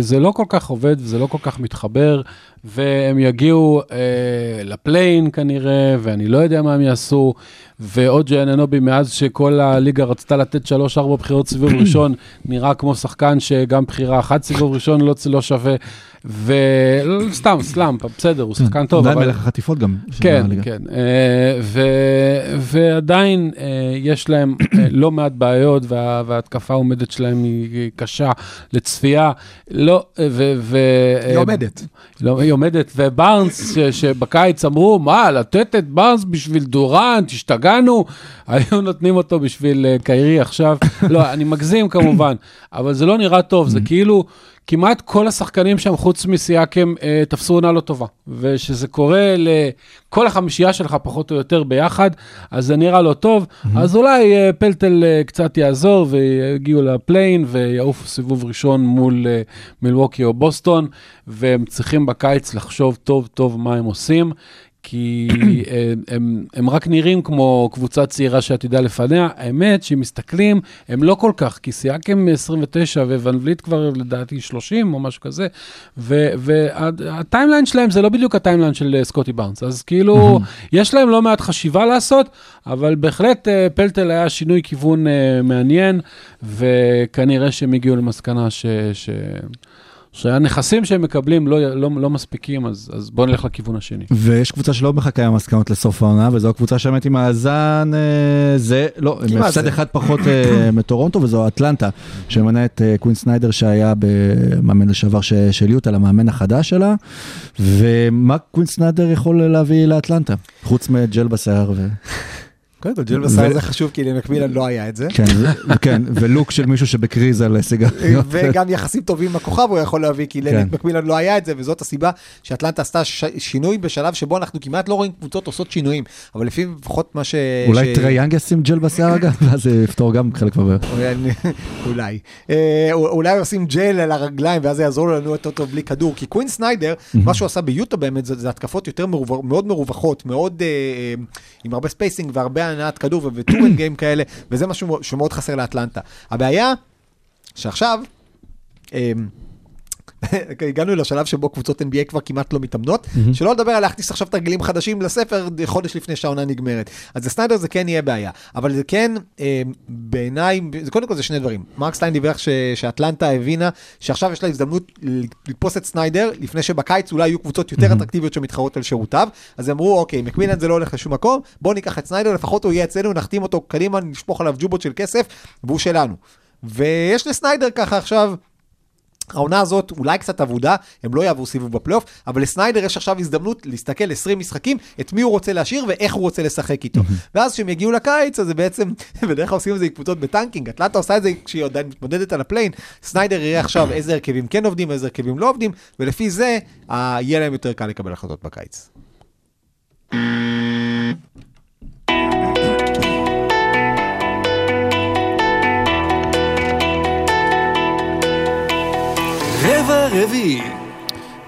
זה לא כל כך עובד וזה לא כל כך מתחבר, והם יגיעו אה, לפליין כנראה, ואני לא יודע מה הם יעשו, ועוד ג'אננובי מאז שכל הליגה רצתה לתת 3-4 בחירות סיבוב [clears throat] ראשון, נראה כמו שחקן שגם בחירה אחת סיבוב ראשון לא, לא שווה, וסתם, סלאמפ, בסדר, הוא שחקן טוב, עדיין. מלך החטיפות גם. כן. כן. אה, ועדיין אה, יש להם אה, לא מעט בעיות, וה- וההתקפה העומדת שלהם היא קשה לצפייה. לא, ו... היא עומדת. לא, היא עומדת, ובארנס, שבקיץ אמרו, מה, לתת את בארנס בשביל דורנט, השתגענו, היו נותנים אותו בשביל אה, קיירי עכשיו. לא, אני מגזים כמובן, אבל זה לא נראה טוב, זה כאילו... כמעט כל השחקנים שם, חוץ מסיאקם, אה, תפסו עונה לא טובה. ושזה קורה לכל החמישייה שלך, פחות או יותר ביחד, אז זה נראה לא טוב. אז אולי אה, פלטל אה, קצת יעזור ויגיעו לפליין ויעופו סיבוב ראשון מול אה, מילווקי או בוסטון, והם צריכים בקיץ לחשוב טוב טוב מה הם עושים. כי אה, הם, הם רק נראים כמו קבוצה צעירה שעתידה לפניה. האמת שאם מסתכלים, הם לא כל כך, כי סיאקם 29 וואן וליט כבר לדעתי 30 או משהו כזה, וה timeline שלהם זה לא בדיוק ה timeline של אה, סקוטי בארנס. אז כאילו, יש להם לא מעט חשיבה לעשות, אבל בהחלט אה, פלטל היה שינוי כיוון אה, מעניין, וכנראה שהם הגיעו למסקנה ש... ש... שהנכסים שהם מקבלים לא, לא, לא מספיקים, אז, אז בואו נלך לכיוון השני. ויש קבוצה שלא מחכה עם מסקנות לסוף העונה, וזו הקבוצה שבאמת עם מאזן, אה, זה, לא, עם הפסד. אחד פחות אה, [coughs] מטורונטו, וזו אטלנטה, שממנה את אה, קווין סניידר שהיה במאמן לשעבר ש- של יוטה, למאמן החדש שלה, ומה קווין סניידר יכול להביא לאטלנטה, חוץ מג'ל בשיער ו... קודם כל, ג'ל בסאר זה חשוב, כי למקמילן לא היה את זה. כן, ו- כן, ולוק של מישהו שבקריז על סיגריות. וגם יחסים טובים עם הכוכב הוא יכול להביא, כי כן. לנייט מקמילן לא היה את זה, וזאת הסיבה שאטלנטה עשתה שינוי בשלב שבו אנחנו כמעט לא רואים קבוצות עושות שינויים, אבל לפי לפחות מה ש... אולי ש- טרי יאנג ישים ג'ל בשיער אגב, [laughs] ואז זה יפתור גם חלק מהבעיות. אולי- אולי. אה, עושים ג'ל על הרגליים ואז זה יעזור לנו יותר טוב בלי כדור, כי קווין סניידר, מה שהוא עשה ביוטה באמת, זה זה התקפות יותר מאוד מרווחות, מאוד אה, אה, עם הרבה spacing והרבה הנעת כדור ו turn game כאלה, וזה משהו שמאוד חסר לאטלנטה. הבעיה, שעכשיו, אה, הגענו לשלב שבו קבוצות NBA כבר כמעט לא מתאמנות, שלא לדבר על להכניס עכשיו תרגילים חדשים לספר חודש לפני שהעונה נגמרת. אז לסניידר זה כן יהיה בעיה, אבל זה כן, אה, בעיניי, זה קודם כל זה שני דברים. מרק סטיין דיווח ש- שאטלנטה הבינה שעכשיו יש לה הזדמנות לתפוס את סניידר, לפני שבקיץ אולי יהיו קבוצות יותר אטרקטיביות שמתחרות על שירותיו, אז אמרו, אוקיי, מקמילן זה לא הולך לשום מקום, בואו ניקח את סניידר, לפחות הוא יהיה אצלנו, נחתים אותו קדימה, נשפוך עליו ג'ובות של כסף, והוא שלנו. ויש לסניידר ככה עכשיו העונה הזאת אולי קצת אבודה, הם לא יעברו סיבוב בפלייאוף, אבל לסניידר יש עכשיו הזדמנות להסתכל 20 משחקים, את מי הוא רוצה להשאיר ואיך הוא רוצה לשחק איתו. ואז כשהם יגיעו לקיץ, אז זה בעצם, [laughs] בדרך כלל עושים את זה עם קבוצות ב tanking, אטלנטה עושה את זה כשהיא עדיין מתמודדת על ה play-in, סניידר יראה עכשיו איזה הרכבים כן עובדים, איזה הרכבים לא עובדים, ולפי זה יהיה להם יותר קל לקבל החלטות בקיץ. רבע רביעי.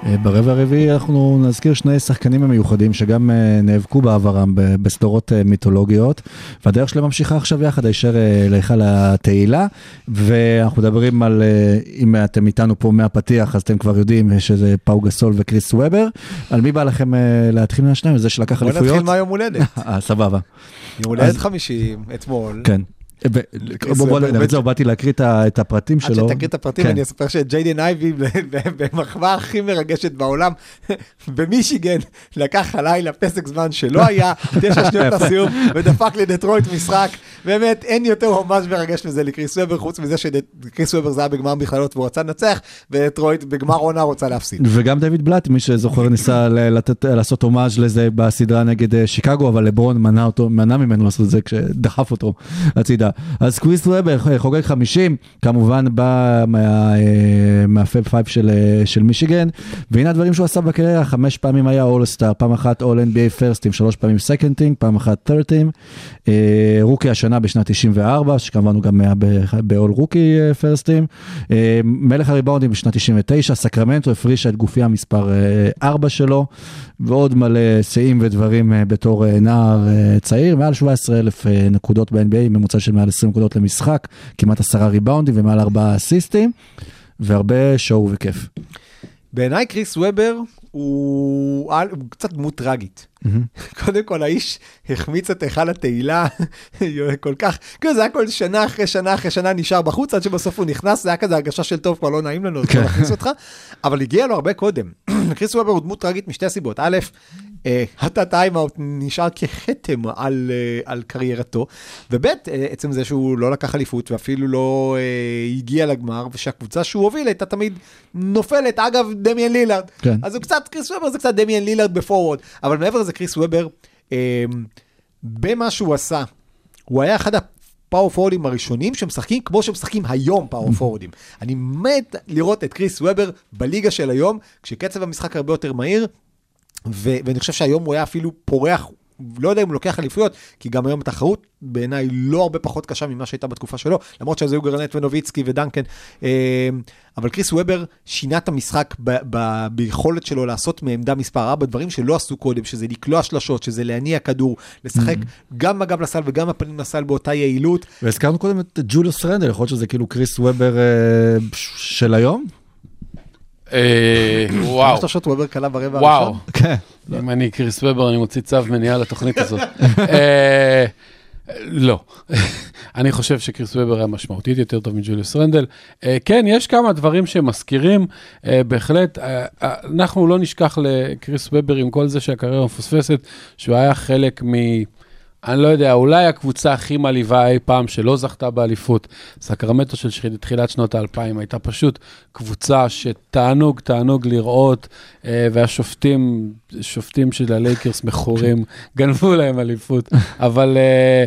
אה, ברבע הרביעי אנחנו נזכיר שני שחקנים המיוחדים שגם אה, נאבקו בעברם בסדרות אה, מיתולוגיות, והדרך שלהם ממשיכה עכשיו יחד הישר להיכל התהילה, ואנחנו מדברים על, אם אתם איתנו פה מהפתיח, אז אתם כבר יודעים שזה פאו גסול וקריס וובר. על מי בא לכם להתחיל מהשניים? זה שלקח בוא אליפויות? נתחיל מהיום הולדת. [laughs] סבבה. יום הולדת אז- 50, אתמול. כן. ו- זהו, באתי להקריא את הפרטים עד שלו. שתקריא את הפרטים, כן. אני אספר שג'יידן אייבי, במחווה הכי מרגשת בעולם, [laughs] במישיגן, לקח הלילה פסק זמן שלא היה, [laughs] תשע שניות לסיום, ודפק לדטרויט משחק. באמת, אין יותר ממש מרגש מזה לקריס וובר, חוץ מזה שקריס וובר זה היה בגמר מכללות והוא רצה לנצח, ודטרויט בגמר עונה רוצה להפסיד. וגם דויד בלאט, מי שזוכר, ניסה לעשות הומאז' לזה בסדרה נגד אה, שיקגו, אבל לברון מנע ממנו לעשות את זה כשדחף אותו הצידה. אז קריס וובר אה, חוגג 50, כמובן בא אה, מה Fab Five של, אה, של מישיגן, והנה הדברים שהוא עשה בקריירה, חמש פעמים היה אולסטאר, פעם אחת all NBA first team, שלוש פעמים second team, פעם אחת third team, אה, רוקי השנה בשנת 94, שכמובן הוא גם היה ב-all רוקי פרסטים, מלך הריבאונדים בשנת 99, סקרמנטו הפרישה את גופיה מספר 4 שלו, ועוד מלא שיאים ודברים בתור נער צעיר, מעל 17 אלף נקודות ב-NBA, ממוצע של מעל 20 נקודות למשחק, כמעט 10 ריבאונדים ומעל 4 אסיסטים, והרבה שואו וכיף. בעיניי קריס וובר הוא הוא קצת דמות טראגית. [laughs] קודם כל, האיש החמיץ את היכל התהילה [laughs] כל כך, כאילו זה היה כל שנה אחרי שנה אחרי שנה נשאר בחוץ, עד שבסוף הוא נכנס, זה היה כזה הרגשה של טוב, כבר לא נעים לנו, אז כן. נכניס אותך, אבל הגיע לו הרבה קודם. קריס וובר הוא דמות טראגית משתי סיבות. א', אה, ה, ה timeout נשאר ככתם על, אה, על קריירתו, וב', אה, עצם זה שהוא לא לקח אליפות ואפילו לא אה, הגיע לגמר, ושהקבוצה שהוא הוביל הייתה תמיד נופלת, אגב, דמיאן לילארד. כן. אז הוא קצת, קריס וובר זה קצת דמיאן לילארד בפורוורד, אבל מעבר לזה, קריס וובר, אה, במה שהוא עשה, הוא היה אחד הפאור פורורדים הראשונים שמשחקים כמו שמשחקים היום פאור [laughs] פורורדים. אני מת לראות את קריס וובר בליגה של היום, כשקצב המשחק הרבה יותר מהיר, ו- ואני חושב שהיום הוא היה אפילו פורח, לא יודע אם הוא לוקח אליפויות, כי גם היום התחרות בעיניי לא הרבה פחות קשה ממה שהייתה בתקופה שלו, למרות שהיו גרנט ונוביצקי ודנקן, אה, אבל קריס וובר שינה את המשחק ב- ב- ביכולת שלו לעשות מעמדה מספר 4 דברים שלא עשו קודם, שזה לקלוע שלשות, שזה להניע כדור, לשחק גם בגב לסל וגם הפנים לסל באותה יעילות. והזכרנו קודם את ג'וליוס רנדל, יכול להיות שזה כאילו קריס וובר אה, של היום? אה, וואו, כמה שלושות וובר קלע ברבע וואו. הראשון? כן. [laughs] אם אני קריס וובר, אני מוציא צו מניעה לתוכנית הזאת. [laughs] אה, לא. [laughs] אני חושב שקריס וובר היה משמעותית יותר טוב מג'וליוס רנדל. אה, כן, יש כמה דברים שמזכירים, בהחלט, אנחנו לא נשכח לקריס וובר עם כל זה שהקריירה מפוספסת, שהוא היה חלק מ... אני לא יודע, אולי הקבוצה הכי מעליבה אי פעם שלא זכתה באליפות, סקרמטו של שחי- תחילת שנות האלפיים, הייתה פשוט קבוצה שתענוג, תענוג לראות, אה, והשופטים, שופטים של הלייקרס מכורים, [laughs] גנבו להם אליפות, אבל אה,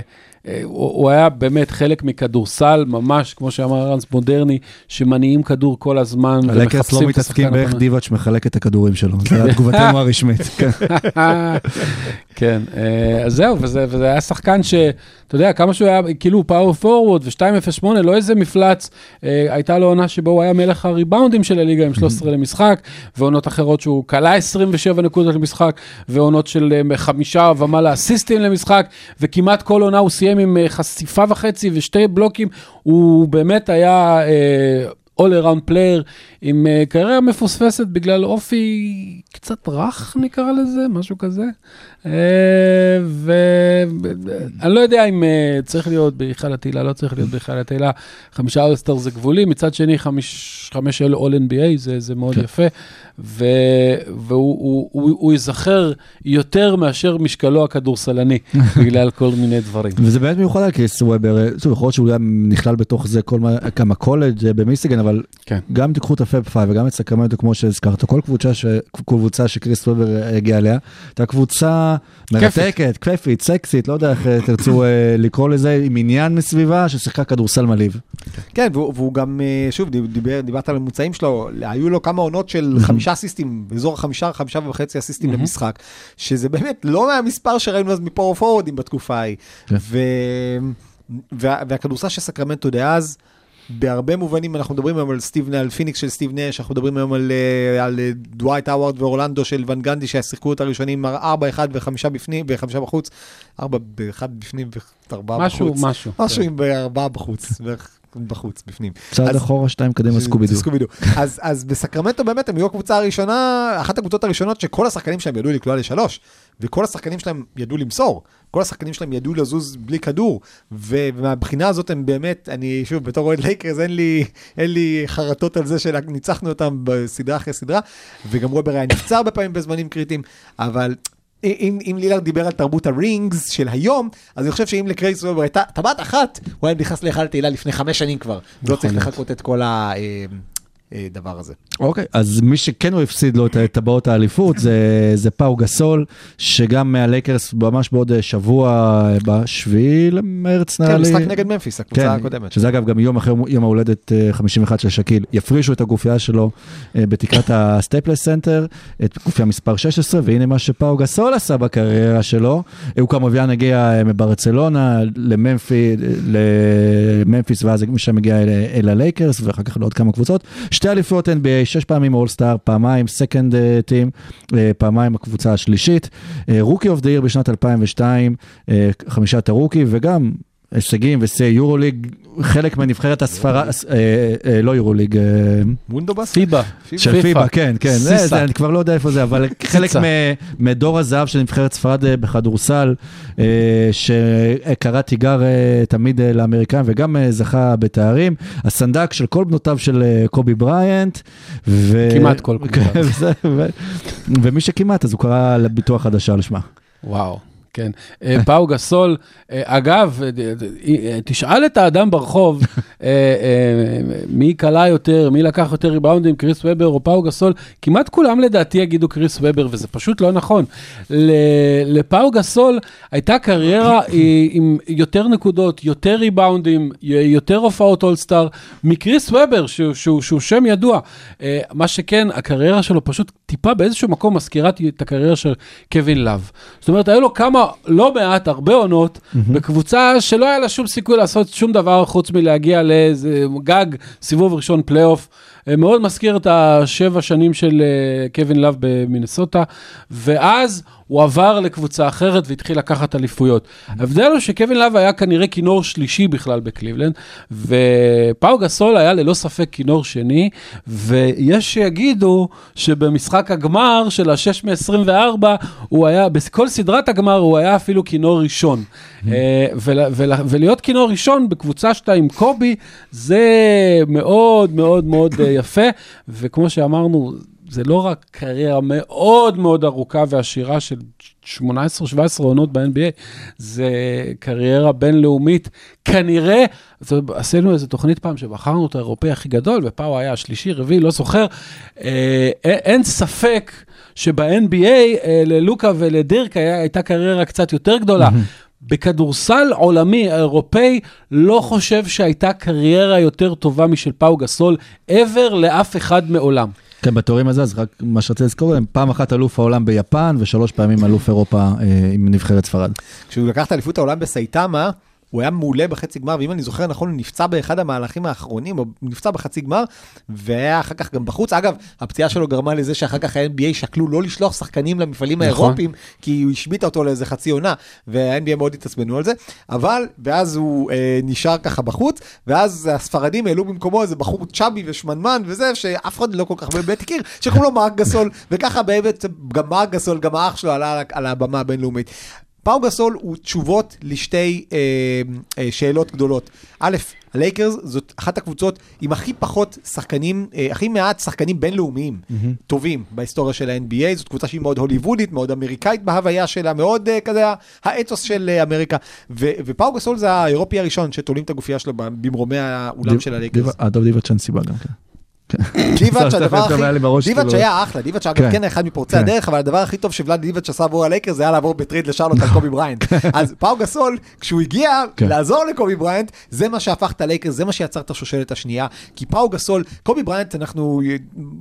אה, הוא הוא היה באמת חלק מכדורסל, ממש, כמו שאמר רנס, מודרני, שמניעים כדור כל הזמן, הלקרס ומחפשים לא את השחקן מתעסקים באיך. דיבאץ' מחלק את הכדורים שלו, זו תגובתנו [laughs] הרשמית. [laughs] כן. אה, אז זהו, וזה, וזה היה שחקן שאתה יודע, כמה שהוא היה כאילו פאור פורוורד ו-2.08, לא איזה מפלץ, אה, הייתה לו עונה שבו הוא היה מלך הריבאונדים של הליגה עם 13 למשחק, ועונות אחרות שהוא כלה 27 נקודות למשחק, ועונות של אה, חמישה ומעלה אסיסטים למשחק, וכמעט כל עונה הוא סיים עם אה, חשיפה וחצי ושתי בלוקים, הוא באמת היה... אה, all around player עם uh, קריירה מפוספסת בגלל אופי קצת רך נקרא לזה, משהו כזה. Uh, ואני לא יודע אם צריך להיות בהיכל התהילה, לא צריך להיות בהיכל התהילה. חמישה אולסטר זה גבולי, מצד שני חמיש, חמש all, all NBA זה, זה מאוד כן. יפה. ו, והוא הוא, הוא, הוא ייזכר יותר מאשר משקלו הכדורסלני, [laughs] בגלל כל מיני דברים. וזה באמת מיוחד על קריס וובר, שוב, יכול להיות שהוא גם נכלל בתוך זה כל מה, כמה קולג' אה, במישיגן, אבל כן. גם תיקחו את ה Fab Five וגם את סקרמנטו כמו שהזכרת, כל קבוצה, ש... קבוצה שקריס וובר אה, הגיע אליה, הייתה קבוצה מרתקת, כיפית, סקסית, לא יודע איך אה, תרצו לקרוא לזה, עם עניין מסביבה ששיחקה כדורסל מלהיב. כן, והוא, והוא גם, שוב, דיבר, דיברת על הממוצעים שלו, היו לו כמה עונות של חמישה אסיסטים, באזור החמישה, חמישה וחצי אסיסטים למשחק, שזה באמת לא מהמספר שראינו אז מ power פורוורדים בתקופה ההיא. כן. ו... וה, והכדורסל של סקרמנטו דאז, בהרבה מובנים אנחנו מדברים היום על סטיב על פיניקס של סטיב נש, אנחנו מדברים היום על, אה, על אה, דווייט האווארד ואורלנדו של ון גנדי שיחקו את הראשונים 4-1 וחמישה בפנים וחמישה בחוץ, 4 באחד בפנים וארבעה בחוץ. משהו, משהו. משהו כן. עם בארבעה בחוץ, בערך בחוץ, בפנים. צעד אחורה, שתיים קדימה, סקובידו. סקובידו. אז, אז בסקרמנטו באמת הם היו הקבוצה הראשונה, אחת הקבוצות הראשונות שכל השחקנים שלהם ידעו לקלוע לשלוש, וכל השחקנים שלהם ידעו למסור, כל השחקנים שלהם ידעו לזוז בלי כדור, ומהבחינה הזאת הם באמת, אני שוב, בתור אוהד לייקרס אין לי, אין לי חרטות על זה שניצחנו אותם בסדרה אחרי סדרה, וגם וובר היה נפצע הרבה פעמים בזמנים קריטיים, אבל... אם, אם לילארד דיבר על תרבות ה rings של היום, אז אני חושב שאם לכריס וובר הייתה טבעת אחת, הוא היה נכנס להיכל התהילה לפני חמש שנים כבר. לא צריך להיות. לחכות את כל הדבר הזה. אוקיי, אז מי שכן הוא הפסיד לו את טבעות האליפות זה, זה פאו גסול, שגם מהלייקרס ממש בעוד אה, שבוע, אה, בשביעי למרץ נראה כן, לי. משחק נגד ממפיס, הקבוצה כן, הקודמת. שזה אגב גם יום אחרי יום ההולדת אה, 51 של שקיל, יפרישו את הגופייה שלו אה, בתקרת הסטייפלס סנטר, את גופייה מספר 16, והנה מה שפאו גסול עשה בקריירה שלו, אה, הוא כמובן הגיע אה, מברצלונה לממפי, לממפיס, ואז משם הגיע אל, אל הלייקרס, ואחר כך לעוד כמה קבוצות. שתי אליפויות NBA, שש פעמים all-star, פעמיים second team, פעמיים הקבוצה השלישית, rookie of the year בשנת 2002, אה, חמישת ה rookie, וגם הישגים ושיא יורוליג, חלק מנבחרת הספרד, אה, אה, לא יורוליג, אה, מונדובס? פיבה. של פיבה, כן, כן, זה, אני כבר לא יודע איפה זה, אבל [laughs] חלק מדור הזהב של נבחרת ספרד בכדורסל, שקרא תיגר תמיד לאמריקאים וגם זכה בתארים, הסנדק של כל בנותיו של קובי בריינט. ו... כמעט כל [laughs] בנותיו. ומי שכמעט, אז הוא קרא לביטוח חדשה על שמה. וואו, כן. אה, פאו גסול, אה, אגב, אה, תשאל את האדם ברחוב מי קלע יותר, מי לקח יותר ריבאונדים, קריס ובר או פאו גסול, כמעט כולם לדעתי יגידו קריס ובר, וזה פשוט לא נכון. לפאו גסול הייתה קריירה [coughs] עם יותר נקודות, יותר ריבאונדים, יותר הופעות אולסטאר, מקריס ובר, שהוא, שהוא, שהוא שם ידוע. מה שכן, הקריירה שלו פשוט טיפה באיזשהו מקום מזכירה את הקריירה של קווין לאב. זאת אומרת, היו לו כמה, לא מעט, הרבה עונות, בקבוצה שלא היה לה שום סיכוי לעשות שום דבר חוץ מלהגיע לאיזה גג, סיבוב ראשון פלייאוף. אה, מאוד מזכיר את השבע שנים של אה, קווין לאב במינסוטה, ואז הוא עבר לקבוצה אחרת והתחיל לקחת אליפויות. ההבדל הוא שקווין לאב היה כנראה כינור שלישי בכלל בקליבלנד, ופאו גסול היה ללא ספק כינור שני, ויש שיגידו שבמשחק הגמר של ה-6 מ-24, הוא היה, בכל סדרת הגמר הוא היה אפילו כינור ראשון. אה, ול- ול- ולהיות כינור ראשון בקבוצה שאתה עם קובי, זה מאוד מאוד מאוד אה, יפה, וכמו שאמרנו, זה לא רק קריירה מאוד מאוד ארוכה ועשירה של 18-17 עונות ב-NBA, זה קריירה בינלאומית. כנראה, עשינו איזו תוכנית פעם שבחרנו את האירופאי הכי גדול, ופאו היה השלישי, רביעי, לא זוכר. אה, אין- אין ספק שב-NBA אה, ללוקה ולדירק הייתה קריירה קצת יותר גדולה. בכדורסל עולמי אירופאי לא חושב שהייתה קריירה יותר טובה משל פאו גסול ever לאף אחד מעולם. כן, בתורים הזה, אז רק מה שרציתי לזכור, הם פעם אחת אלוף העולם ביפן ושלוש פעמים אלוף אירופה אה, עם נבחרת ספרד. כשהוא לקח את אליפות העולם בסייטמה, הוא היה מעולה בחצי גמר, ואם אני זוכר נכון, הוא נפצע באחד המהלכים האחרונים, או הוא נפצע בחצי גמר, והיה אחר כך גם בחוץ. אגב, הפציעה שלו גרמה לזה שאחר כך ה-NBA שקלו לא לשלוח שחקנים למפעלים נכון. האירופיים, כי הוא השמיט אותו לאיזה חצי עונה, וה-NBA מאוד התעצבנו על זה, אבל, ואז הוא אה, נשאר ככה בחוץ, ואז הספרדים העלו במקומו איזה בחור צ'אבי ושמנמן וזה, שאף אחד לא כל כך באמת הכיר, שקוראים לו מרק גסול, וככה באמת גם מרק גסול, גם האח שלו עלה על- על הבמה הבינלאומית. פאו גסול הוא תשובות לשתי אה, אה, שאלות גדולות. א', הלייקרס זאת אחת הקבוצות עם הכי פחות שחקנים, אה, הכי מעט שחקנים בינלאומיים mm-hmm. טובים בהיסטוריה של ה-NBA, זאת קבוצה שהיא מאוד הוליוודית, מאוד אמריקאית בהוויה שלה, מאוד אה, כזה האתוס של אה, אמריקה. ו- ופאו גסול זה האירופי הראשון שתולים את הגופייה שלו במרומי האולם של הלייקרס. אדוב דיבה צ'אנסי בא גם כן. דיבאץ' הדבר הכי, דיבאץ' כאילו. היה אחלה, דיבאץ' אגב כן. כן אחד מפורצי כן. הדרך, אבל הדבר הכי טוב שוולאדה דיבאץ' עשה עבור הלייקרס זה היה לעבור בטרייד לשרלוט על קובי בריינט. אז פאו גסול, כשהוא הגיע כן. לעזור לקובי בריינט, זה מה שהפך את הלייקרס, זה מה שיצר את השושלת השנייה. כי פאו גסול, קובי בריינט, אנחנו,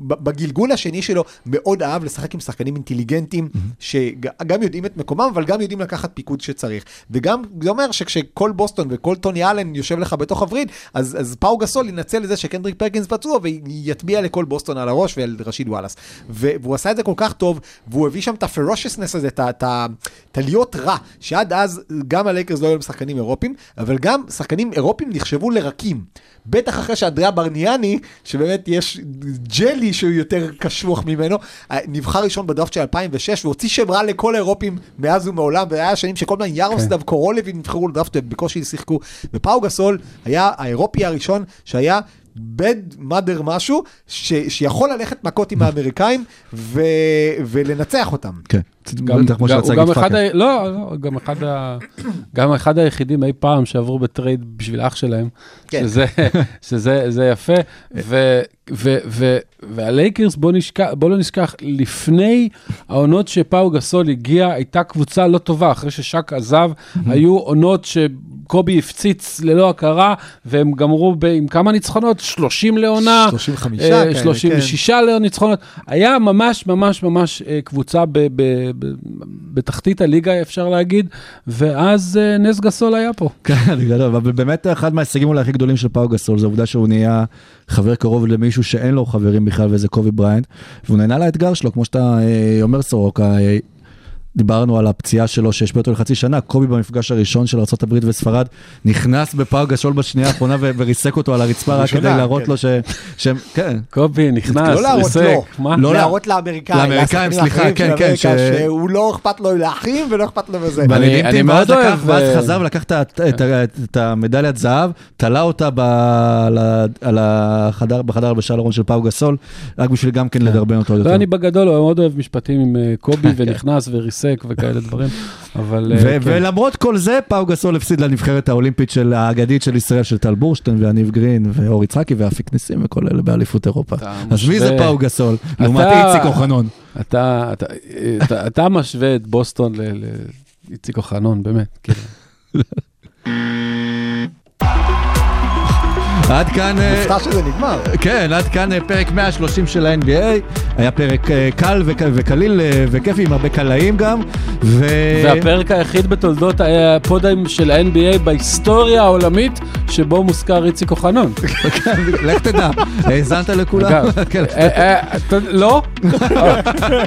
בגלגול השני שלו, מאוד אהב לשחק עם שחקנים אינטליגנטים, שגם יודעים את מקומם, אבל גם יודעים לקחת פיקוד שצריך. וגם, זה אומר שכשכל בוסטון וכל טוני אלן יושב לך בתוך הווריד, אז, אז פאו גסול ינצל את זה שקנדריק פרקינס פצוע ויטביע לכל בוסטון על הראש ועל רשיד וואלאס. והוא עשה את זה כל כך טוב, והוא הביא שם את הפרושסנס הזה, את הלהיות רע, שעד אז גם הלייקרס לא היו להם שחקנים אירופים, אבל גם שחקנים אירופים נחשבו לרקים. בטח אחרי שאנדריאה ברניאני, שבאמת יש ג'לי שהוא יותר קשוח ממנו, אה, נבחר ראשון בדראפט של 2006, והוציא שם רע לכל האירופים מאז ומעולם, והיה שנים שכל הזמן ירוסדב קורולבין נבחרו לדראפט ובקושי שיחקו, ופאו גסול היה האירופי הראשון שהיה בד מאדר משהו, ש, שיכול ללכת מכות עם האמריקאים ו, ולנצח אותם. כן. גם, הוא אחד. ה... לא, לא, גם אחד, ה... גם אחד היחידים אי פעם שעברו בטרייד בשביל אח שלהם, כן. שזה, שזה זה יפה, ו, ו, ו, והלייקרס, בוא, נשכח, בוא לא נשכח, לפני העונות שפאו גסול הגיע, הייתה קבוצה לא טובה, אחרי ששק עזב, היו עונות שקובי הפציץ ללא הכרה, והם גמרו ב, עם כמה ניצחונות? 30 לעונה, 35 אה, כאלה, 36 ניצחונות. היה ממש ממש ממש אה, קבוצה ב, ב, ב, בתחתית הליגה, אפשר להגיד, ואז אה, נס גסול היה פה. [laughs] כן, גדול, אבל באמת אחד מההישגים אולי הכי גדולים של פאו גסול, זה העובדה שהוא נהיה חבר קרוב למישהו שאין לו חברים בכלל, וזה קובי בריינט, והוא נהנה לאתגר שלו, כמו שאתה אה, אומר סורוקה, אה, דיברנו על הפציעה שלו שהשפיע אותו לחצי שנה, קובי במפגש הראשון של ארה"ב וספרד, נכנס בפאו גסול בשנייה האחרונה וריסק אותו על הרצפה רק כדי להראות כן. לו ש... שהם, כן. קובי נכנס, לא ריסק, מה? לא להראות לאמריקאים, לאמריקאים, סליחה, כן, כן, שהוא לא אכפת לו לאחים ולא אכפת לו בזה. אני- מאוד אוהב, ואז אה, חזר ולקח את המדליית זהב, תלה אותה בחדר הלבשה האחרון של פאו גסול, רק בשביל גם כן לדרבן אותו לא, יותר. אני בגדול מאוד אוהב משפטים עם אה, קובי [laughs] ונכנס וריסק וכאלה דברים, אבל אה, ו- כן. ולמרות כל זה, פאו גסול הפסיד לנבחרת האולימפית של האגדית של ישראל, של טל בורשטיין ואניב גרין ואור יצחקי ואפיק ניסים וכל אלה באליפות אירופה. אז מי זה פאו גסול? לעומת איציק אוחנון. אתה, משווה את בוסטון לאיציק אוחנון, באמת. [laughs] עד כאן... אה, מופתע שזה נגמר. כן, עד כאן אה, פרק 130 של ה-NBA. היה פרק אה, קל וק- וקליל וכיפי, עם הרבה קלעים גם. ו... והפרק היחיד בתולדות הפודים של ה-NBA בהיסטוריה העולמית, שבו מוזכר איציק אוחנון. לך תדע, האזנת לכולם? אגב, [laughs] כן, לא, [laughs]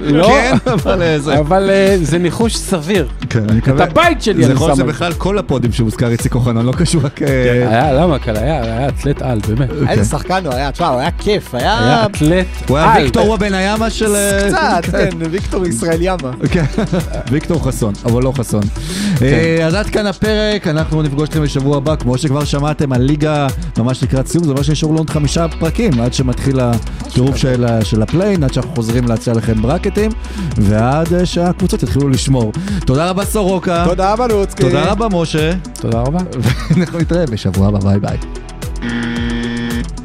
לא, כן, אבל זה... אבל זה ניחוש סביר. כן, אני את מקווה. הבית שלי זה אני יכול להיות שם על זה. שבכלל כל הפודים שמוזכר איציק אוחנון, לא קשור רק... אה, היה, למה? כאן היה היה אתלט על, באמת. איזה שחקן הוא היה, תשמע, הוא היה כיף, היה היה... אתלט הוא היה על. ויקטור ובניאמה של... אה, קצת, כן, ויקטור ישראל ימה. כן, [laughs] ויקטור חסון, אבל לא חסון. אה, אז עד כאן הפרק, אנחנו נפגוש אתכם בשבוע הבא, כמו שכבר שמעתם, הליגה ממש לקראת סיום, זה אומר שנשארו לנו עוד חמישה פרקים, עד שמתחיל הטירוף של ה- של ה play-in, עד שאנחנו חוזרים להציע לכם ברקטים, ועד אה, שהקבוצות יתחילו לשמור. תודה רבה סורוקה. תודה רבה לוצקי. תודה רבה משה, תודה רבה. [laughs] אנחנו נתראה בשבוע הבא, ביי ביי.